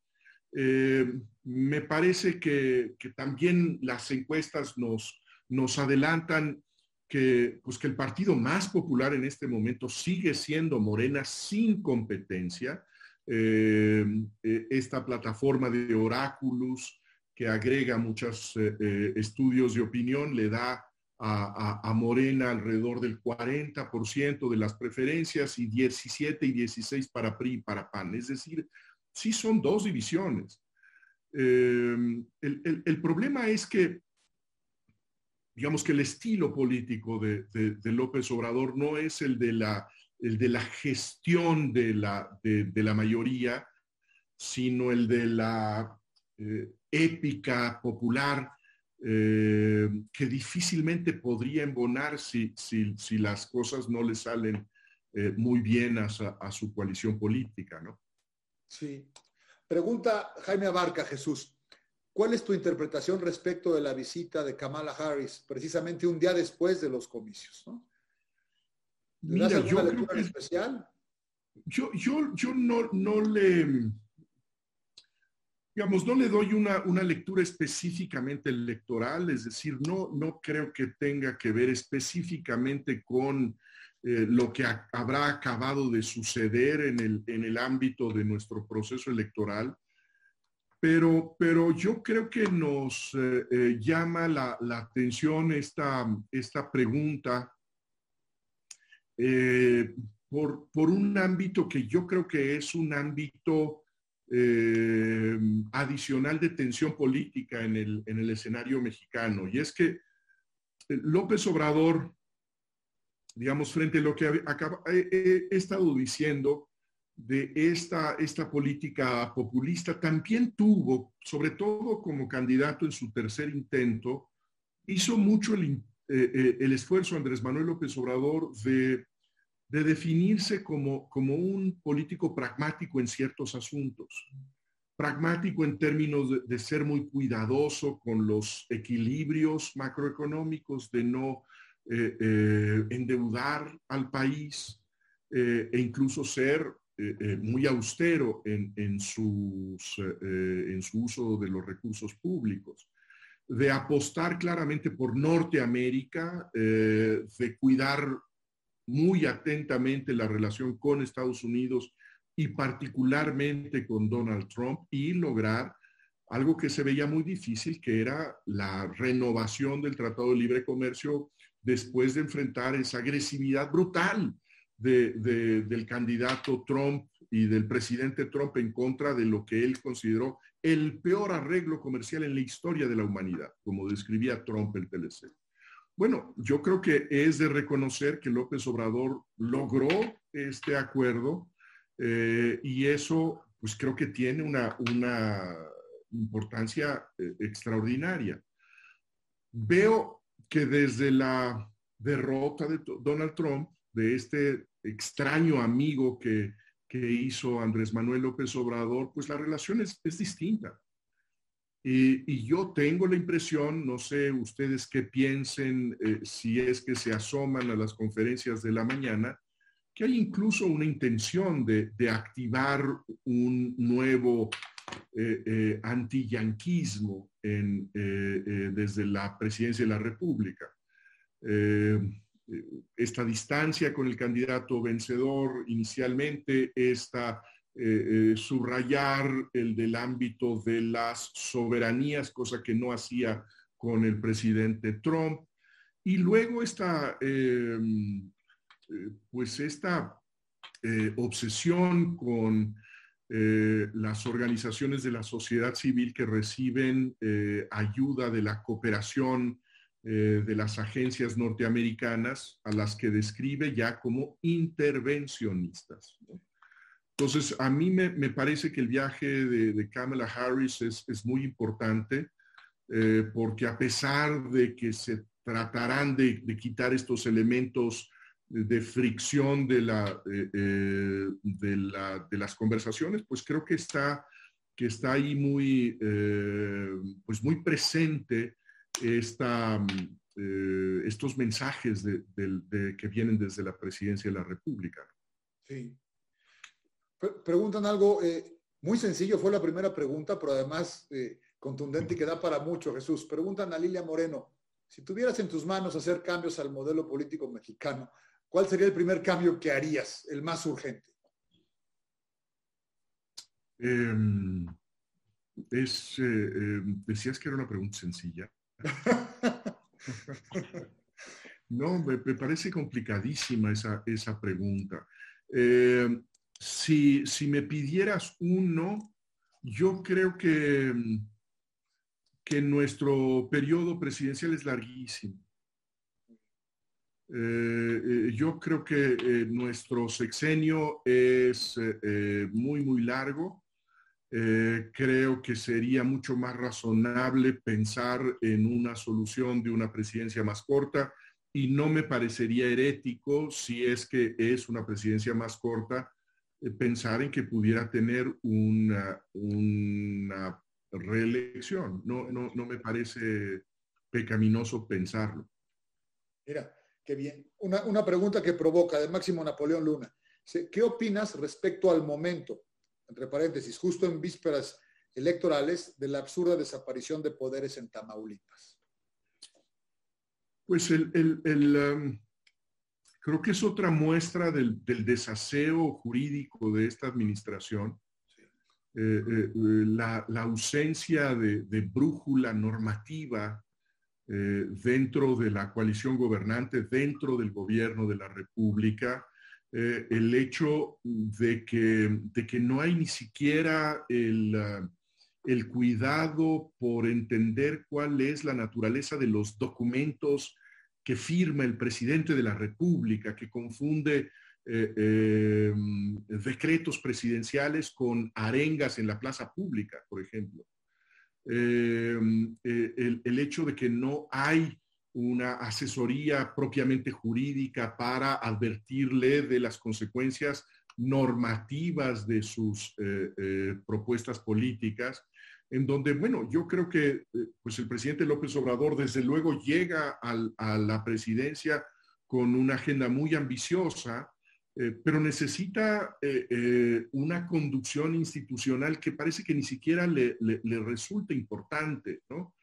Eh, me parece que, también las encuestas nos, adelantan que, pues que el partido más popular en este momento sigue siendo Morena sin competencia. Eh, eh, esta plataforma de oráculos que agrega muchos eh, estudios de opinión, le da a, Morena alrededor del 40% de las preferencias y 17 y 16 para PRI y para PAN. Es decir, sí son dos divisiones. Em, el, problema es que, digamos que el estilo político de, López Obrador no es el de la, gestión de la, mayoría, sino el de la eh, épica, popular, eh, que difícilmente podría embonar si, las cosas no le salen eh, muy bien a, su coalición política, ¿no? Sí. Pregunta Jaime Abarca, Jesús. ¿Cuál es tu interpretación respecto de la visita de Kamala Harris, precisamente un día después de los comicios? ¿no? Mira, yo lectura especial? Yo, yo, yo no, no le digamos, no le doy una, lectura específicamente electoral, es decir, no, no creo que tenga que ver específicamente con eh, lo que habrá acabado de suceder en el, en el ámbito de nuestro proceso electoral, pero, pero yo creo que nos eh, eh, llama la, atención esta, esta pregunta por, por un ámbito que yo creo que es un ámbito adicional de tensión política en el, en el escenario mexicano. Y es que López Obrador, digamos, frente a lo que he, estado diciendo de esta, esta política populista, también tuvo, sobre todo como candidato en su tercer intento, hizo mucho el, el esfuerzo Andrés Manuel López Obrador de, de definirse como, como un político pragmático en ciertos asuntos. Pragmático en términos de, ser muy cuidadoso con los equilibrios macroeconómicos, de no eh, eh, endeudar al país eh, e incluso ser muy austero en, en, sus, en su uso de los recursos públicos, de apostar claramente por Norteamérica, de cuidar muy atentamente la relación con Estados Unidos y particularmente con Donald Trump y lograr algo que se veía muy difícil, que era la renovación del Tratado de Libre Comercio después de enfrentar esa agresividad brutal del candidato Trump y del presidente Trump en contra de lo que él consideró el peor arreglo comercial en la historia de la humanidad, como describía Trump el TLC. Bueno, yo creo que es de reconocer que López Obrador logró este acuerdo eh, y eso, pues creo que tiene una, una importancia eh, extraordinaria. Veo que desde la derrota de Donald Trump, de este extraño amigo que, hizo Andrés Manuel López Obrador, pues la relación es, es distinta. Y, yo tengo la impresión, no sé ustedes qué piensen, eh, si es que se asoman a las conferencias de la mañana, que hay incluso una intención de, activar un nuevo eh, eh, antiyanquismo eh, eh, desde la presidencia de la República. esta distancia con el candidato vencedor inicialmente, esta subrayar el del ámbito de las soberanías, cosa que no hacía con el presidente Trump, y luego esta pues esta eh, obsesión con eh, las organizaciones de la sociedad civil que reciben eh, ayuda de la cooperación de las agencias norteamericanas a las que describe ya como intervencionistas. Entonces, a mí me, parece que el viaje de, Kamala Harris es, muy importante porque a pesar de que se tratarán de quitar estos elementos de fricción de, la, eh, eh, de, la, de, las conversaciones, pues creo que está, que está ahí muy, eh, pues muy presente esta, estos mensajes de, que vienen desde la presidencia de la República. Sí. Preguntan algo muy sencillo, fue la primera pregunta, pero además contundente y que da para mucho, Jesús. Preguntan a Lilia Moreno, si tuvieras en tus manos hacer cambios al modelo político mexicano, ¿cuál sería el primer cambio que harías, el más urgente? Em, es, eh, em, decías que era una pregunta sencilla. no, me, parece complicadísima esa, esa pregunta. Em, si, si, me pidieras uno, yo creo que, que nuestro periodo presidencial es larguísimo. Eh, eh, yo creo que eh, nuestro sexenio es muy, muy largo. creo que sería mucho más razonable pensar en una solución de una presidencia más corta y no me parecería herético si es que es una presidencia más corta pensar en que pudiera tener una, una reelección. No, no, no me parece pecaminoso pensarlo. Mira, Qué bien. Una, pregunta que provoca de Máximo Napoleón Luna. ¿Qué opinas respecto al momento, entre paréntesis, justo en vísperas electorales, de la absurda desaparición de poderes en Tamaulipas? Pues el, um, creo que es otra muestra del, desaseo jurídico de esta administración. Eh, eh, la, ausencia de, de brújula normativa eh, dentro de la coalición gobernante, dentro del gobierno de la República, eh, el hecho de que, de que no hay ni siquiera el, ah, el cuidado por entender cuál es la naturaleza de los documentos que firma el presidente de la República, que confunde eh, decretos presidenciales con arengas en la plaza pública, por ejemplo. El, el hecho de que no hay una asesoría propiamente jurídica para advertirle de las consecuencias normativas de sus eh, eh, propuestas políticas, en donde, bueno, yo creo que eh, pues el presidente López Obrador desde luego llega a la presidencia con una agenda muy ambiciosa, pero necesita una conducción institucional que parece que ni siquiera le, resulta importante, ¿no?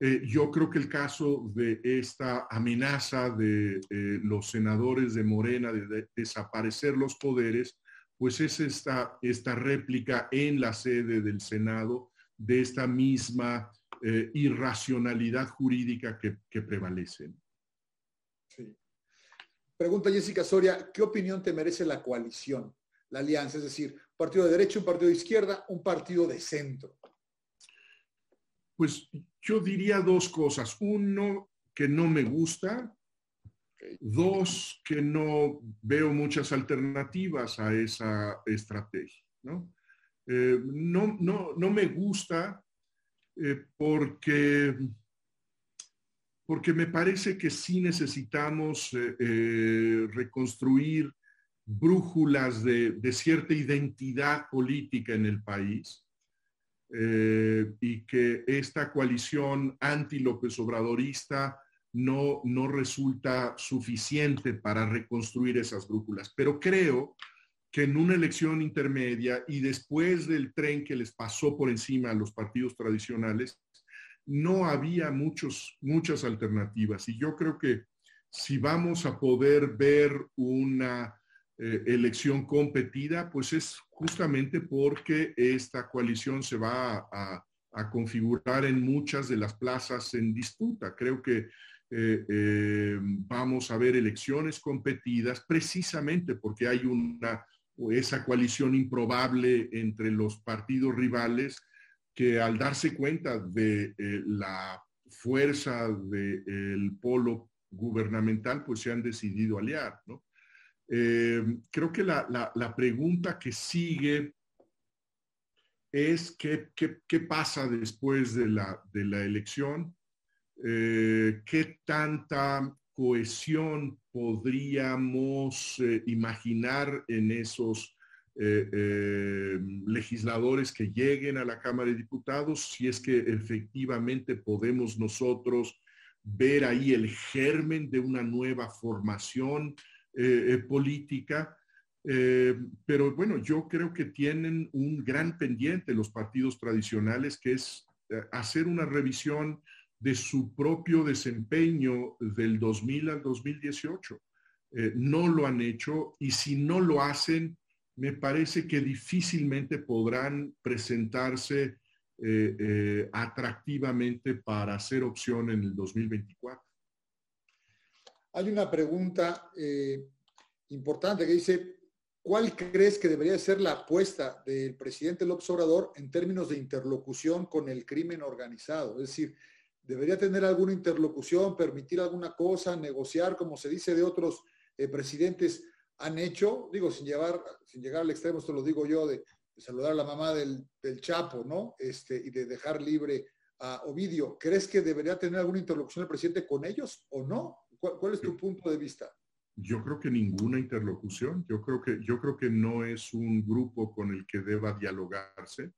Eh, yo creo que el caso de esta amenaza de eh, los senadores de Morena de, desaparecer los poderes, pues es esta, esta réplica en la sede del Senado de esta misma eh, irracionalidad jurídica que prevalece. Pregunta Jessica Soria, ¿qué opinión te merece la coalición, la alianza? Es decir, partido de derecha, un partido de izquierda, un partido de centro. Pues yo diría dos cosas. Uno, que no me gusta. Dos, que no veo muchas alternativas a esa estrategia. ¿no? Eh, no, no, me gusta eh, porque, porque me parece que sí necesitamos eh, reconstruir brújulas de, de, cierta identidad política en el país eh, y que esta coalición anti-López Obradorista no, no resulta suficiente para reconstruir esas brújulas. Pero creo que en una elección intermedia y después del tren que les pasó por encima a los partidos tradicionales, no había muchos, muchas alternativas. Y yo creo que si vamos a poder ver una eh, elección competida, pues es justamente porque esta coalición se va a, configurar en muchas de las plazas en disputa. Creo que eh, eh, vamos a ver elecciones competidas precisamente porque hay una esa coalición improbable entre los partidos rivales que al darse cuenta de la fuerza del polo gubernamental, pues se han decidido aliar, ¿no? Eh, creo que la, pregunta que sigue es qué, qué, pasa después de la, de la elección, eh, qué tanta cohesión podríamos eh, imaginar en esos legisladores que lleguen a la Cámara de Diputados, si es que efectivamente podemos nosotros ver ahí el germen de una nueva formación eh, eh, política. Eh, pero bueno, yo creo que tienen un gran pendiente los partidos tradicionales, que es hacer una revisión de su propio desempeño del 2000 al 2018. no lo han hecho y si no lo hacen, me parece que difícilmente podrán presentarse atractivamente para hacer opción en el 2024. Hay una pregunta eh, importante que dice, ¿cuál crees que debería ser la apuesta del presidente López Obrador en términos de interlocución con el crimen organizado? Es decir, ¿debería tener alguna interlocución, permitir alguna cosa, negociar, como se dice de otros eh, presidentes han hecho? Digo, sin, llevar, sin llegar al extremo, esto lo digo yo, de, saludar a la mamá del, del Chapo, ¿no? Este, y de dejar libre a Ovidio. ¿Crees que debería tener alguna interlocución el presidente con ellos o no? ¿Cuál, es tu punto de vista? Yo creo que ninguna interlocución. Yo creo que, yo creo que no es un grupo con el que deba dialogarse.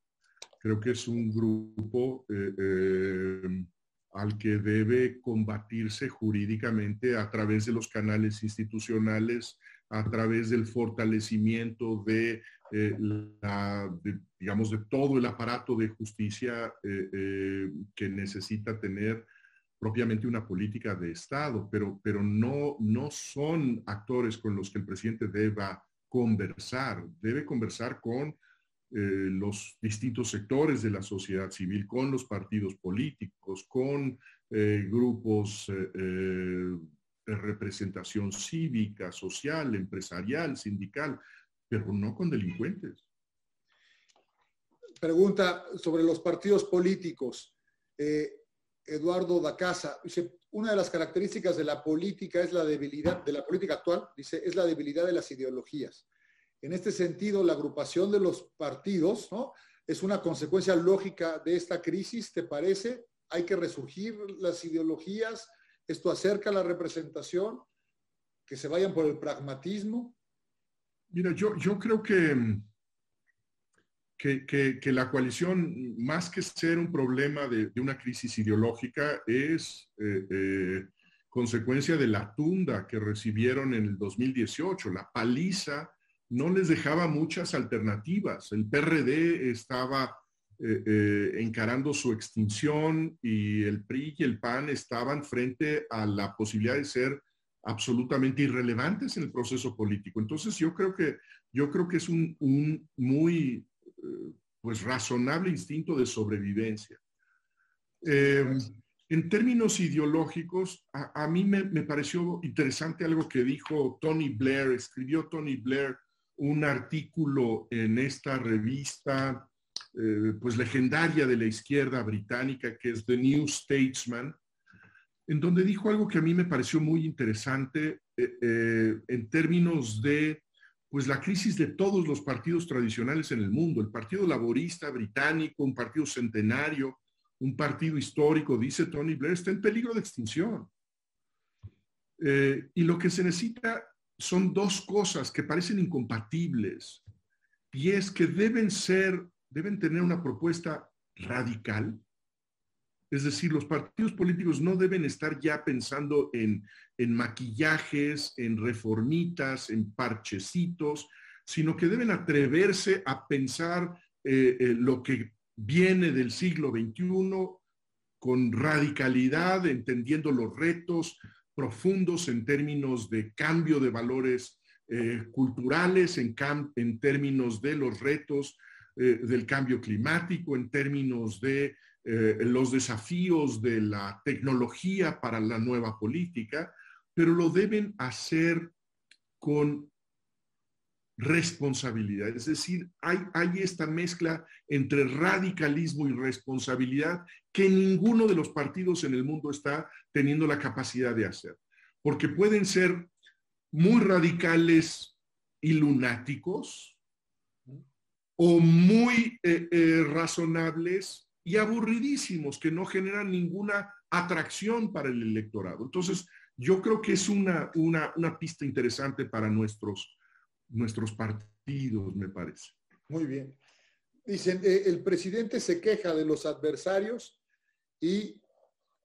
Creo que es un grupo eh, eh, al que debe combatirse jurídicamente a través de los canales institucionales, a través del fortalecimiento de, eh, la, digamos, de todo el aparato de justicia que necesita tener propiamente una política de Estado, pero, pero no, no son actores con los que el presidente deba conversar. Debe conversar con eh, los distintos sectores de la sociedad civil, con los partidos políticos, con eh, grupos eh, representación cívica, social, empresarial, sindical, pero no con delincuentes. Pregunta sobre los partidos políticos. Eduardo da Casa. Dice, una de las características de la política es la debilidad, de la política actual, dice, es la debilidad de las ideologías. En este sentido, la agrupación de los partidos, ¿no? es una consecuencia lógica de esta crisis, ¿te parece? Hay que resurgir las ideologías, esto acerca la representación, que se vayan por el pragmatismo. Mira, yo, yo creo que, que, la coalición, más que ser un problema de, una crisis ideológica, es eh, eh, consecuencia de la tunda que recibieron en el 2018, la paliza no les dejaba muchas alternativas. El PRD estaba eh, eh, encarando su extinción y el PRI y el PAN estaban frente a la posibilidad de ser absolutamente irrelevantes en el proceso político. Entonces yo creo que, yo creo que es un, muy eh, pues razonable instinto de sobrevivencia. en términos ideológicos, a, mí me, me, pareció interesante algo que dijo Tony Blair, escribió Tony Blair un artículo en esta revista, eh, pues legendaria de la izquierda británica, que es The New Statesman, en donde dijo algo que a mí me pareció muy interesante eh, eh, en términos de pues la crisis de todos los partidos tradicionales en el mundo. El Partido Laborista británico, un partido centenario, un partido histórico, dice Tony Blair, está en peligro de extinción. y lo que se necesita son dos cosas que parecen incompatibles y es que deben ser, deben tener una propuesta radical. Es decir, los partidos políticos no deben estar ya pensando en, maquillajes, en reformitas, en parchecitos, sino que deben atreverse a pensar eh, eh, lo que viene del siglo XXI con radicalidad, entendiendo los retos, profundos en términos de cambio de valores eh, culturales, en, en, términos de los retos eh, del cambio climático, en términos de eh, los desafíos de la tecnología para la nueva política, pero lo deben hacer con responsabilidad. Es decir, hay, hay, esta mezcla entre radicalismo y responsabilidad que ninguno de los partidos en el mundo está teniendo la capacidad de hacer. Porque pueden ser muy radicales y lunáticos o muy eh, eh, razonables y aburridísimos que no generan ninguna atracción para el electorado. Entonces, yo creo que es una, una, una pista interesante para nuestros nuestros partidos, me parece. Muy bien. Dicen, eh, el presidente se queja de los adversarios y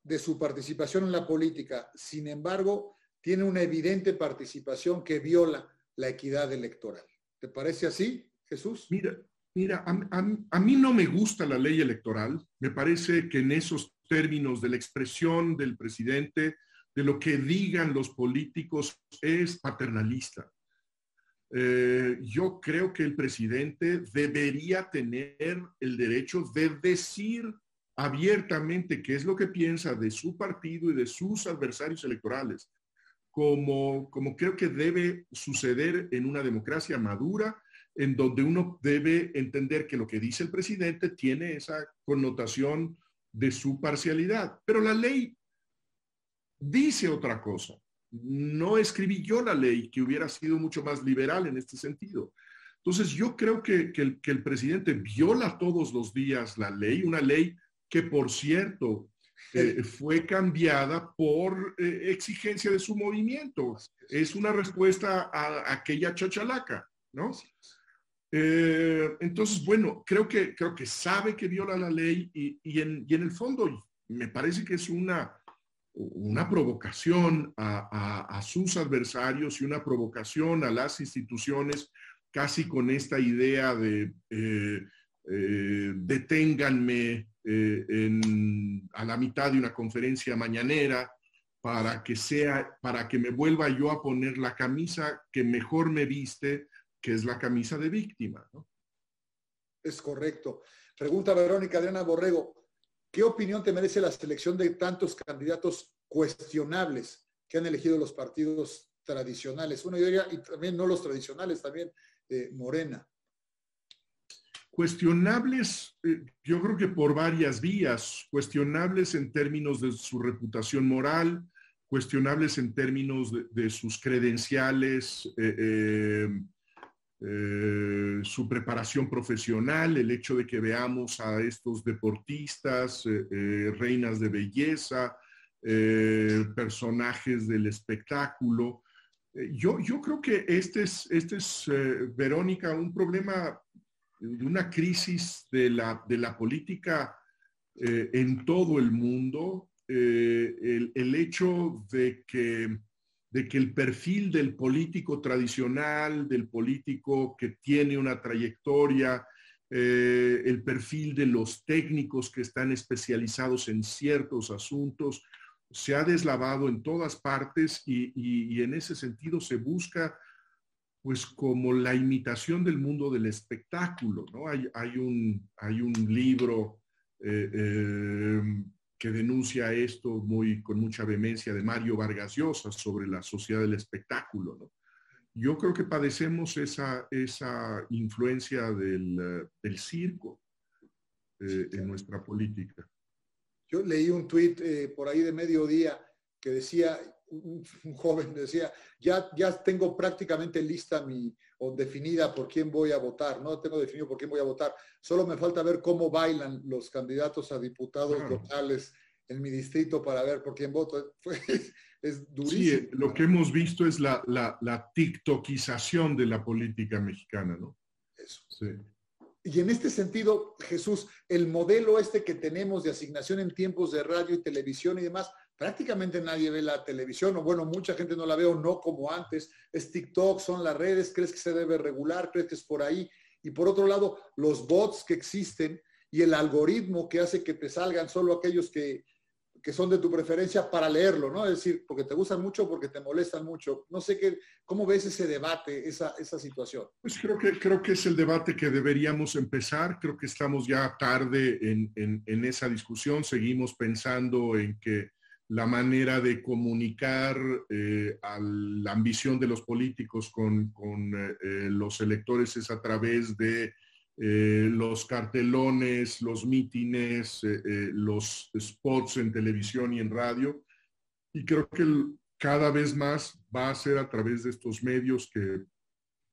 de su participación en la política. Sin embargo, tiene una evidente participación que viola la equidad electoral. ¿Te parece así, Jesús? Mira, mira, a, mí no me gusta la ley electoral. Me parece que en esos términos de la expresión del presidente, de lo que digan los políticos, es paternalista. Eh, yo creo que el presidente debería tener el derecho de decir abiertamente qué es lo que piensa de su partido y de sus adversarios electorales, como, como creo que debe suceder en una democracia madura, en donde uno debe entender que lo que dice el presidente tiene esa connotación de su parcialidad. Pero la ley dice otra cosa no escribí yo la ley que hubiera sido mucho más liberal en este sentido. Entonces, yo creo que, el, presidente viola todos los días la ley, una ley que, por cierto, eh, fue cambiada por eh, exigencia de su movimiento. Es una respuesta a, aquella chachalaca, ¿no? Eh, entonces, bueno, creo que, creo que sabe que viola la ley y, en, el fondo me parece que es una una provocación a, sus adversarios y una provocación a las instituciones, casi con esta idea de eh, eh, deténganme a la mitad de una conferencia mañanera para que sea, para que me vuelva yo a poner la camisa que mejor me viste, que es la camisa de víctima. Es correcto. Pregunta Verónica Adriana Borrego. ¿Qué opinión te merece la selección de tantos candidatos cuestionables que han elegido los partidos tradicionales? Uno diría, y también no los tradicionales, también eh, Morena. Cuestionables, eh, yo creo que por varias vías, cuestionables en términos de su reputación moral, cuestionables en términos de, sus credenciales eh, eh, su preparación profesional, el hecho de que veamos a estos deportistas, eh, reinas de belleza, personajes del espectáculo. Yo, yo, creo que este es, este es Verónica, un problema una crisis de la, de la política en todo el mundo. El hecho de que de que el perfil del político tradicional, del político que tiene una trayectoria, eh, el perfil de los técnicos que están especializados en ciertos asuntos, se ha deslavado en todas partes y, en ese sentido se busca pues como la imitación del mundo del espectáculo, ¿no? Hay, hay, un, hay un libro eh, eh, que denuncia esto muy, con mucha vehemencia de Mario Vargas Llosa sobre la sociedad del espectáculo. Yo creo que padecemos esa, esa influencia del, del circo eh, en nuestra política. Yo leí un tuit eh, por ahí de mediodía que decía, un, joven decía, ya, ya tengo prácticamente lista mi, o definida por quién voy a votar, no tengo definido por quién voy a votar, solo me falta ver cómo bailan los candidatos a diputados locales en mi distrito para ver por quién voto. es durísimo. Sí, lo que hemos visto es la, la, la tiktokización de la política mexicana, ¿no? Eso. Sí. Y en este sentido, Jesús, el modelo este que tenemos de asignación en tiempos de radio y televisión y demás, prácticamente nadie ve la televisión, o bueno, mucha gente no la ve o no como antes. Es TikTok, son las redes, crees que se debe regular, crees que es por ahí. Y por otro lado, los bots que existen y el algoritmo que hace que te salgan solo aquellos que, que son de tu preferencia para leerlo, ¿no? Es decir, porque te gustan mucho, porque te molestan mucho. No sé qué, cómo ves ese debate, esa, esa situación. Pues creo que, creo que es el debate que deberíamos empezar. Creo que estamos ya tarde en, en, esa discusión. Seguimos pensando en que la manera de comunicar eh, a la ambición de los políticos con, eh, eh, los electores es a través de los cartelones, los mítines, los spots en televisión y en radio. Y creo que cada vez más va a ser a través de estos medios que,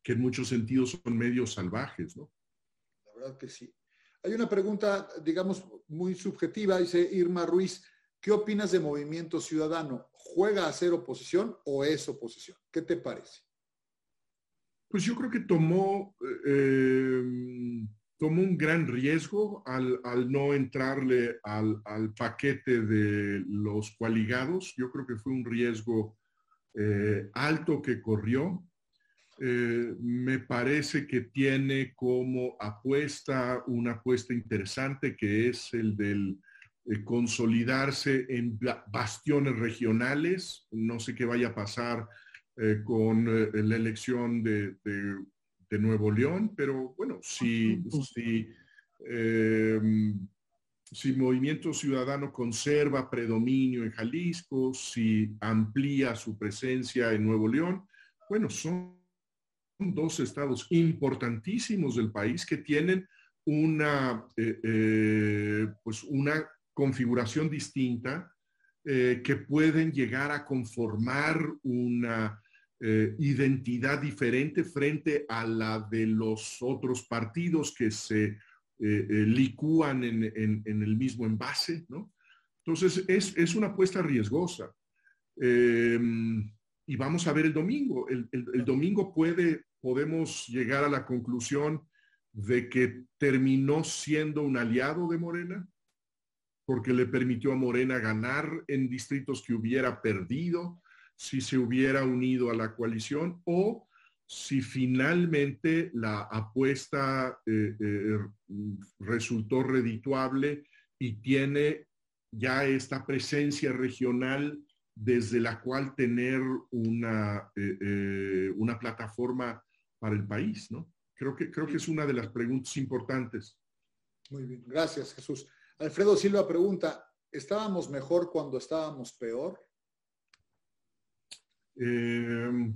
que en muchos sentidos son medios salvajes, ¿no? La verdad que sí. Hay una pregunta, digamos, muy subjetiva, dice Irma Ruiz, ¿qué opinas de Movimiento Ciudadano? ¿Juega a ser oposición o es oposición? ¿Qué te parece? Pues yo creo que tomó, eh, tomó un gran riesgo al, no entrarle al, paquete de los coaligados. Yo creo que fue un riesgo eh, alto que corrió. Eh, me parece que tiene como apuesta una apuesta interesante que es el del consolidarse en bastiones regionales. No sé qué vaya a pasar eh, con eh, la elección de, de, Nuevo León, pero bueno, si, si, em, si Movimiento Ciudadano conserva predominio en Jalisco, si amplía su presencia en Nuevo León, bueno, son dos estados importantísimos del país que tienen una, eh, pues una configuración distinta que pueden llegar a conformar una eh, identidad diferente frente a la de los otros partidos que se eh, eh, licúan en, el mismo envase, ¿no? Entonces, es, una apuesta riesgosa. Em, y vamos a ver el domingo. El, el, domingo puede, podemos llegar a la conclusión de que terminó siendo un aliado de Morena, porque le permitió a Morena ganar en distritos que hubiera perdido, si se hubiera unido a la coalición o si finalmente la apuesta eh, eh, resultó redituable y tiene ya esta presencia regional desde la cual tener una, eh, una plataforma para el país, ¿no? Creo que, creo que es una de las preguntas importantes. Muy bien, gracias Jesús. Alfredo Silva pregunta, ¿estábamos mejor cuando estábamos peor? Eh,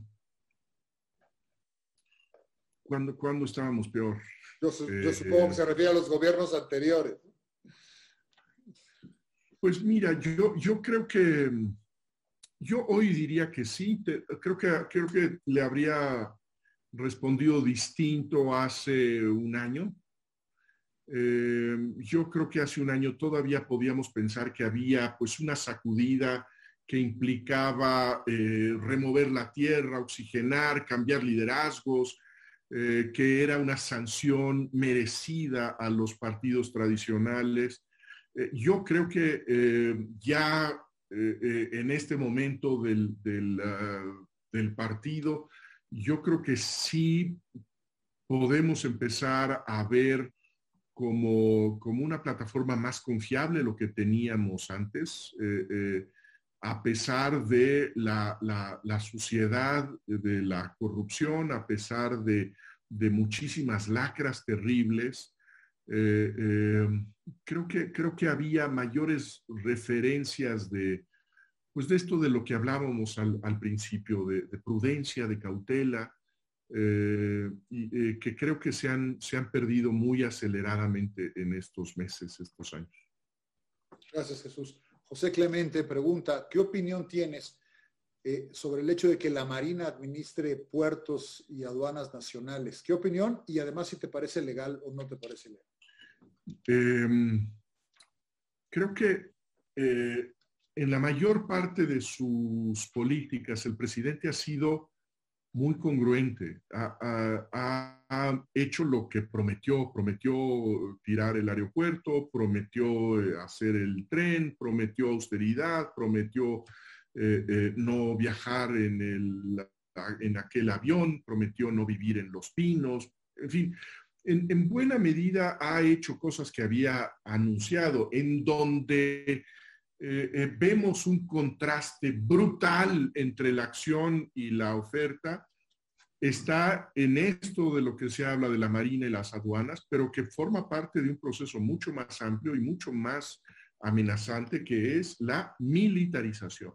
¿cuándo, estábamos peor? Yo, eh, supongo que se refiere a los gobiernos anteriores. Pues mira, yo, yo creo que, yo hoy diría que sí, creo, que, creo que le habría, respondido distinto hace un año. Eh, yo creo que hace un año todavía podíamos pensar que había pues una sacudida que implicaba eh, remover la tierra, oxigenar, cambiar liderazgos, eh, que era una sanción merecida a los partidos tradicionales. yo creo que ya en este momento del, ah, del partido, yo creo que sí podemos empezar a ver como, como una plataforma más confiable lo que teníamos antes, eh, eh, a pesar de la, la, suciedad, de la corrupción, a pesar de, de muchísimas lacras terribles. Eh, creo, que, creo que había mayores referencias de, pues de esto de lo que hablábamos al, principio, de, prudencia, de cautela, eh, y, eh, que creo que se han, se han perdido muy aceleradamente en estos meses, estos años. Gracias, Jesús. José Clemente pregunta, ¿qué opinión tienes eh, sobre el hecho de que la Marina administre puertos y aduanas nacionales? ¿Qué opinión? Y además, si te parece legal o no te parece legal. Em, creo que en la mayor parte de sus políticas el presidente ha sido muy congruente. Ha, hecho lo que prometió. Prometió tirar el aeropuerto, prometió eh, hacer el tren, prometió austeridad, prometió eh, eh, no viajar en, el, en aquel avión, prometió no vivir en los pinos. En fin, en buena medida ha hecho cosas que había anunciado, en donde eh, eh, vemos un contraste brutal entre la acción y la oferta, está en esto de lo que se habla de la Marina y las aduanas, pero que forma parte de un proceso mucho más amplio y mucho más amenazante que es la militarización.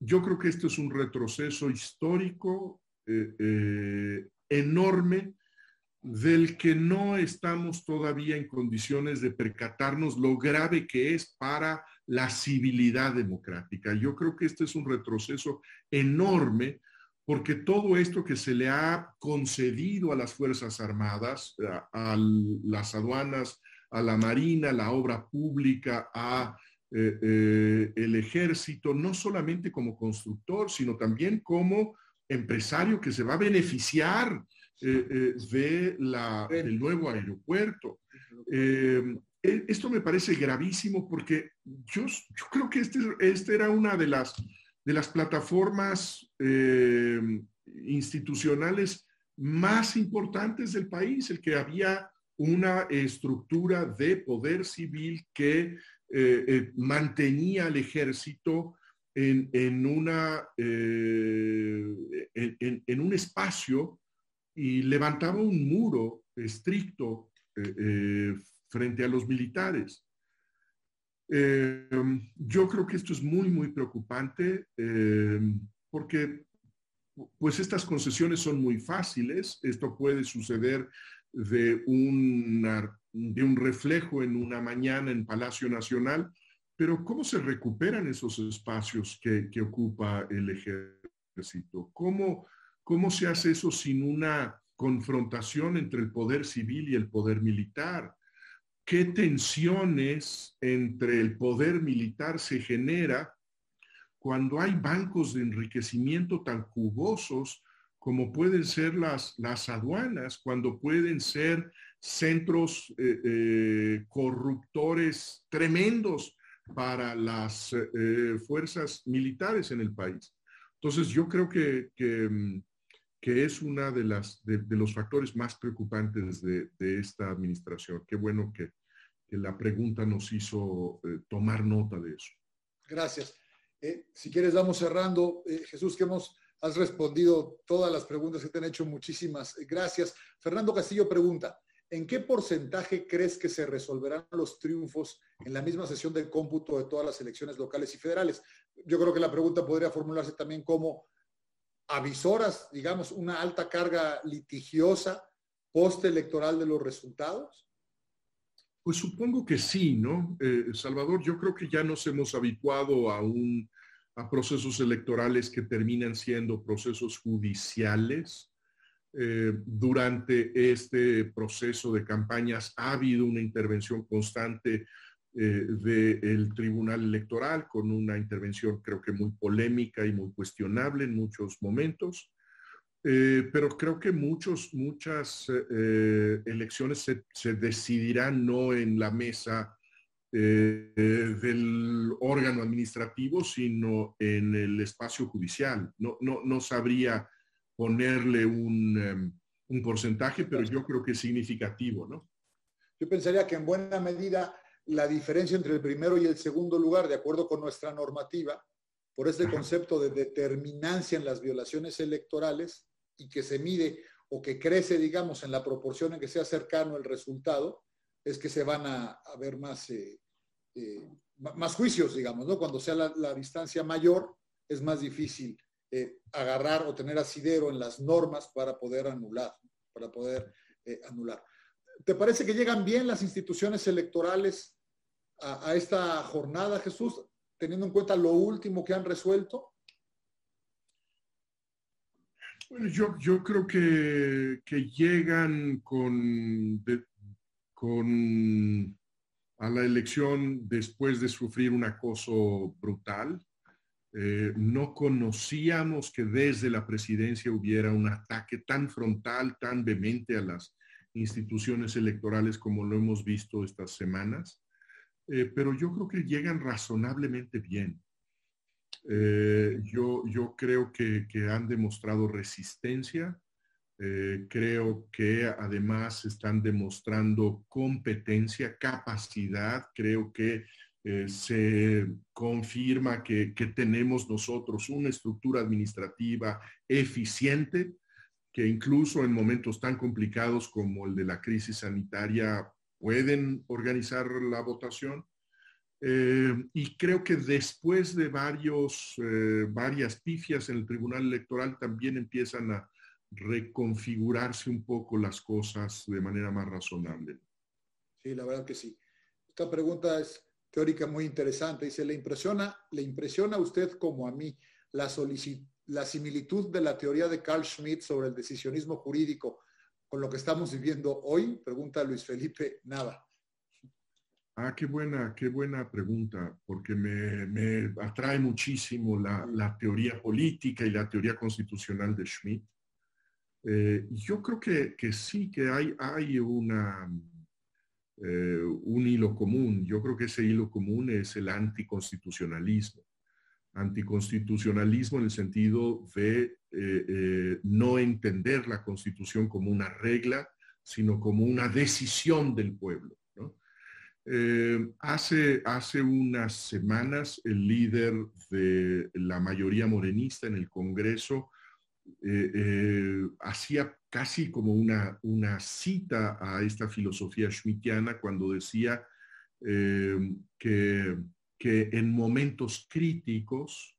Yo creo que esto es un retroceso histórico eh, enorme del que no estamos todavía en condiciones de percatarnos lo grave que es para la civilidad democrática. Yo creo que este es un retroceso enorme porque todo esto que se le ha concedido a las Fuerzas Armadas, a, las aduanas, a la Marina, a la obra pública, a eh, eh, el ejército, no solamente como constructor, sino también como empresario que se va a beneficiar eh, de la, del nuevo aeropuerto. E, esto me parece gravísimo porque yo, creo que este, este, era una de las, de las plataformas eh, institucionales más importantes del país, el que había una estructura de poder civil que eh, eh, mantenía al ejército en, en una, en, un espacio y levantaba un muro estricto frente a los militares. Eh, yo creo que esto es muy, muy preocupante eh, porque pues estas concesiones son muy fáciles. Esto puede suceder de, de un reflejo en una mañana en Palacio Nacional, pero ¿cómo se recuperan esos espacios que, que ocupa el ejército? ¿Cómo, ¿Cómo se hace eso sin una confrontación entre el poder civil y el poder militar? Qué tensiones entre el poder militar se genera cuando hay bancos de enriquecimiento tan jugosos como pueden ser las, las aduanas, cuando pueden ser centros eh, eh, corruptores tremendos para las eh, fuerzas militares en el país. Entonces, yo creo que, que, mm, es uno de, las, de, los factores más preocupantes de, de esta administración. Qué bueno que, la pregunta nos hizo eh, tomar nota de eso. Gracias. Eh, si quieres, vamos cerrando. Eh, Jesús, que hemos, has respondido todas las preguntas que te han hecho. Muchísimas gracias. Fernando Castillo pregunta, ¿en qué porcentaje crees que se resolverán los triunfos en la misma sesión del cómputo de todas las elecciones locales y federales? Yo creo que la pregunta podría formularse también como avisoras, digamos, una alta carga litigiosa postelectoral de los resultados. Pues supongo que sí, ¿no? Eh, Salvador, yo creo que ya nos hemos habituado a, un, a procesos electorales que terminan siendo procesos judiciales. Eh, durante este proceso de campañas ha habido una intervención constante eh, del Tribunal Electoral con una intervención creo que muy polémica y muy cuestionable en muchos momentos. Eh, pero creo que muchos, muchas elecciones se, se, decidirán no en la mesa del órgano administrativo, sino en el espacio judicial. No, no, no sabría ponerle un, em, un porcentaje, pero yo creo que es significativo, ¿no? Yo pensaría que en buena medida la diferencia entre el primero y el segundo lugar, de acuerdo con nuestra normativa, por este concepto de determinancia en las violaciones electorales y que se mide o que crece, digamos, en la proporción en que sea cercano el resultado, es que se van a, ver más, eh, eh, más juicios, digamos, ¿no? Cuando sea la, la distancia mayor, es más difícil eh, agarrar o tener asidero en las normas para poder anular, para poder anular. ¿Te parece que llegan bien las instituciones electorales a, esta jornada, Jesús, teniendo en cuenta lo último que han resuelto? Bueno, yo, yo creo que, que llegan con, con a la elección después de sufrir un acoso brutal. Eh, no conocíamos que desde la presidencia hubiera un ataque tan frontal, tan vehemente a las instituciones electorales como lo hemos visto estas semanas, eh, pero yo creo que llegan razonablemente bien. Eh, yo, yo creo que, que, han demostrado resistencia, creo que además están demostrando competencia, capacidad, creo que eh, se confirma que, tenemos nosotros una estructura administrativa eficiente que incluso en momentos tan complicados como el de la crisis sanitaria pueden organizar la votación. Eh, y creo que después de varios, eh, varias pifias en el Tribunal Electoral también empiezan a reconfigurarse un poco las cosas de manera más razonable. Sí, la verdad que sí. Esta pregunta es, teórica muy interesante. Dice, ¿le impresiona, ¿le impresiona a usted como a mí la, la similitud de la teoría de Carl Schmitt sobre el decisionismo jurídico con lo que estamos viviendo hoy? Pregunta Luis Felipe Nava. Ah, qué buena, qué buena pregunta, porque me, atrae muchísimo la, teoría política y la teoría constitucional de Schmitt. Eh, yo creo que, que, sí, que hay, hay una, eh, un hilo común. Yo creo que ese hilo común es el anticonstitucionalismo. Anticonstitucionalismo en el sentido de eh, eh, no entender la constitución como una regla, sino como una decisión del pueblo. hace, hace unas semanas el líder de la mayoría morenista en el Congreso hacía casi como una, una cita a esta filosofía schmittiana cuando decía eh, que, que, en momentos críticos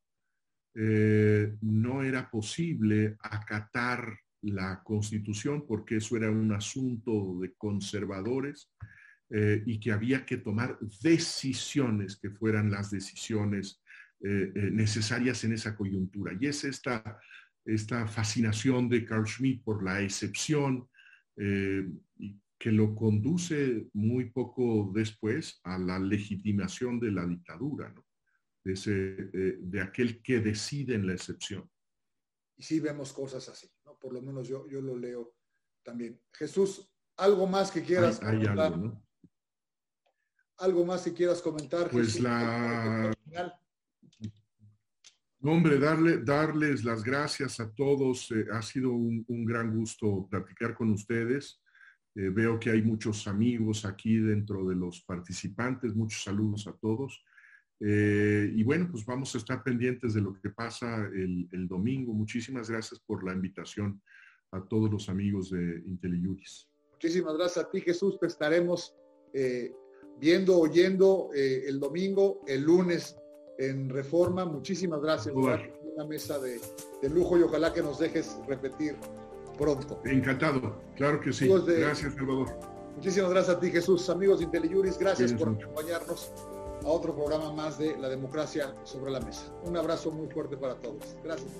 eh, no era posible acatar la constitución porque eso era un asunto de conservadores eh, y que había que tomar decisiones que fueran las decisiones necesarias en esa coyuntura. Y es esta esta fascinación de Carl Schmitt por la excepción, eh, que lo conduce muy poco después a la legitimación de la dictadura, de, eh, de aquel que decide en la excepción. Y sí vemos cosas así, ¿no? por lo menos yo, yo lo leo también. Jesús, ¿algo más que quieras comentar? algo, más que quieras comentar? Pues la... Hombre, darle, darles las gracias a todos. Eh, ha sido un, gran gusto platicar con ustedes. Eh, veo que hay muchos amigos aquí dentro de los participantes. Muchos saludos a todos. Eh, y bueno, pues vamos a estar pendientes de lo que pasa el, domingo. Muchísimas gracias por la invitación a todos los amigos de IntelliJuris. Muchísimas gracias a ti, Jesús. Te estaremos viendo, oyendo el domingo, el lunes en Reforma. Muchísimas gracias. Una mesa de, lujo y ojalá que nos dejes repetir pronto. Encantado, claro que sí. gracias, Salvador. Muchísimas gracias a ti, Jesús. Amigos de IntelliJuris, gracias por acompañarnos a otro programa más de La Democracia sobre la Mesa. Un abrazo muy fuerte para todos. Gracias.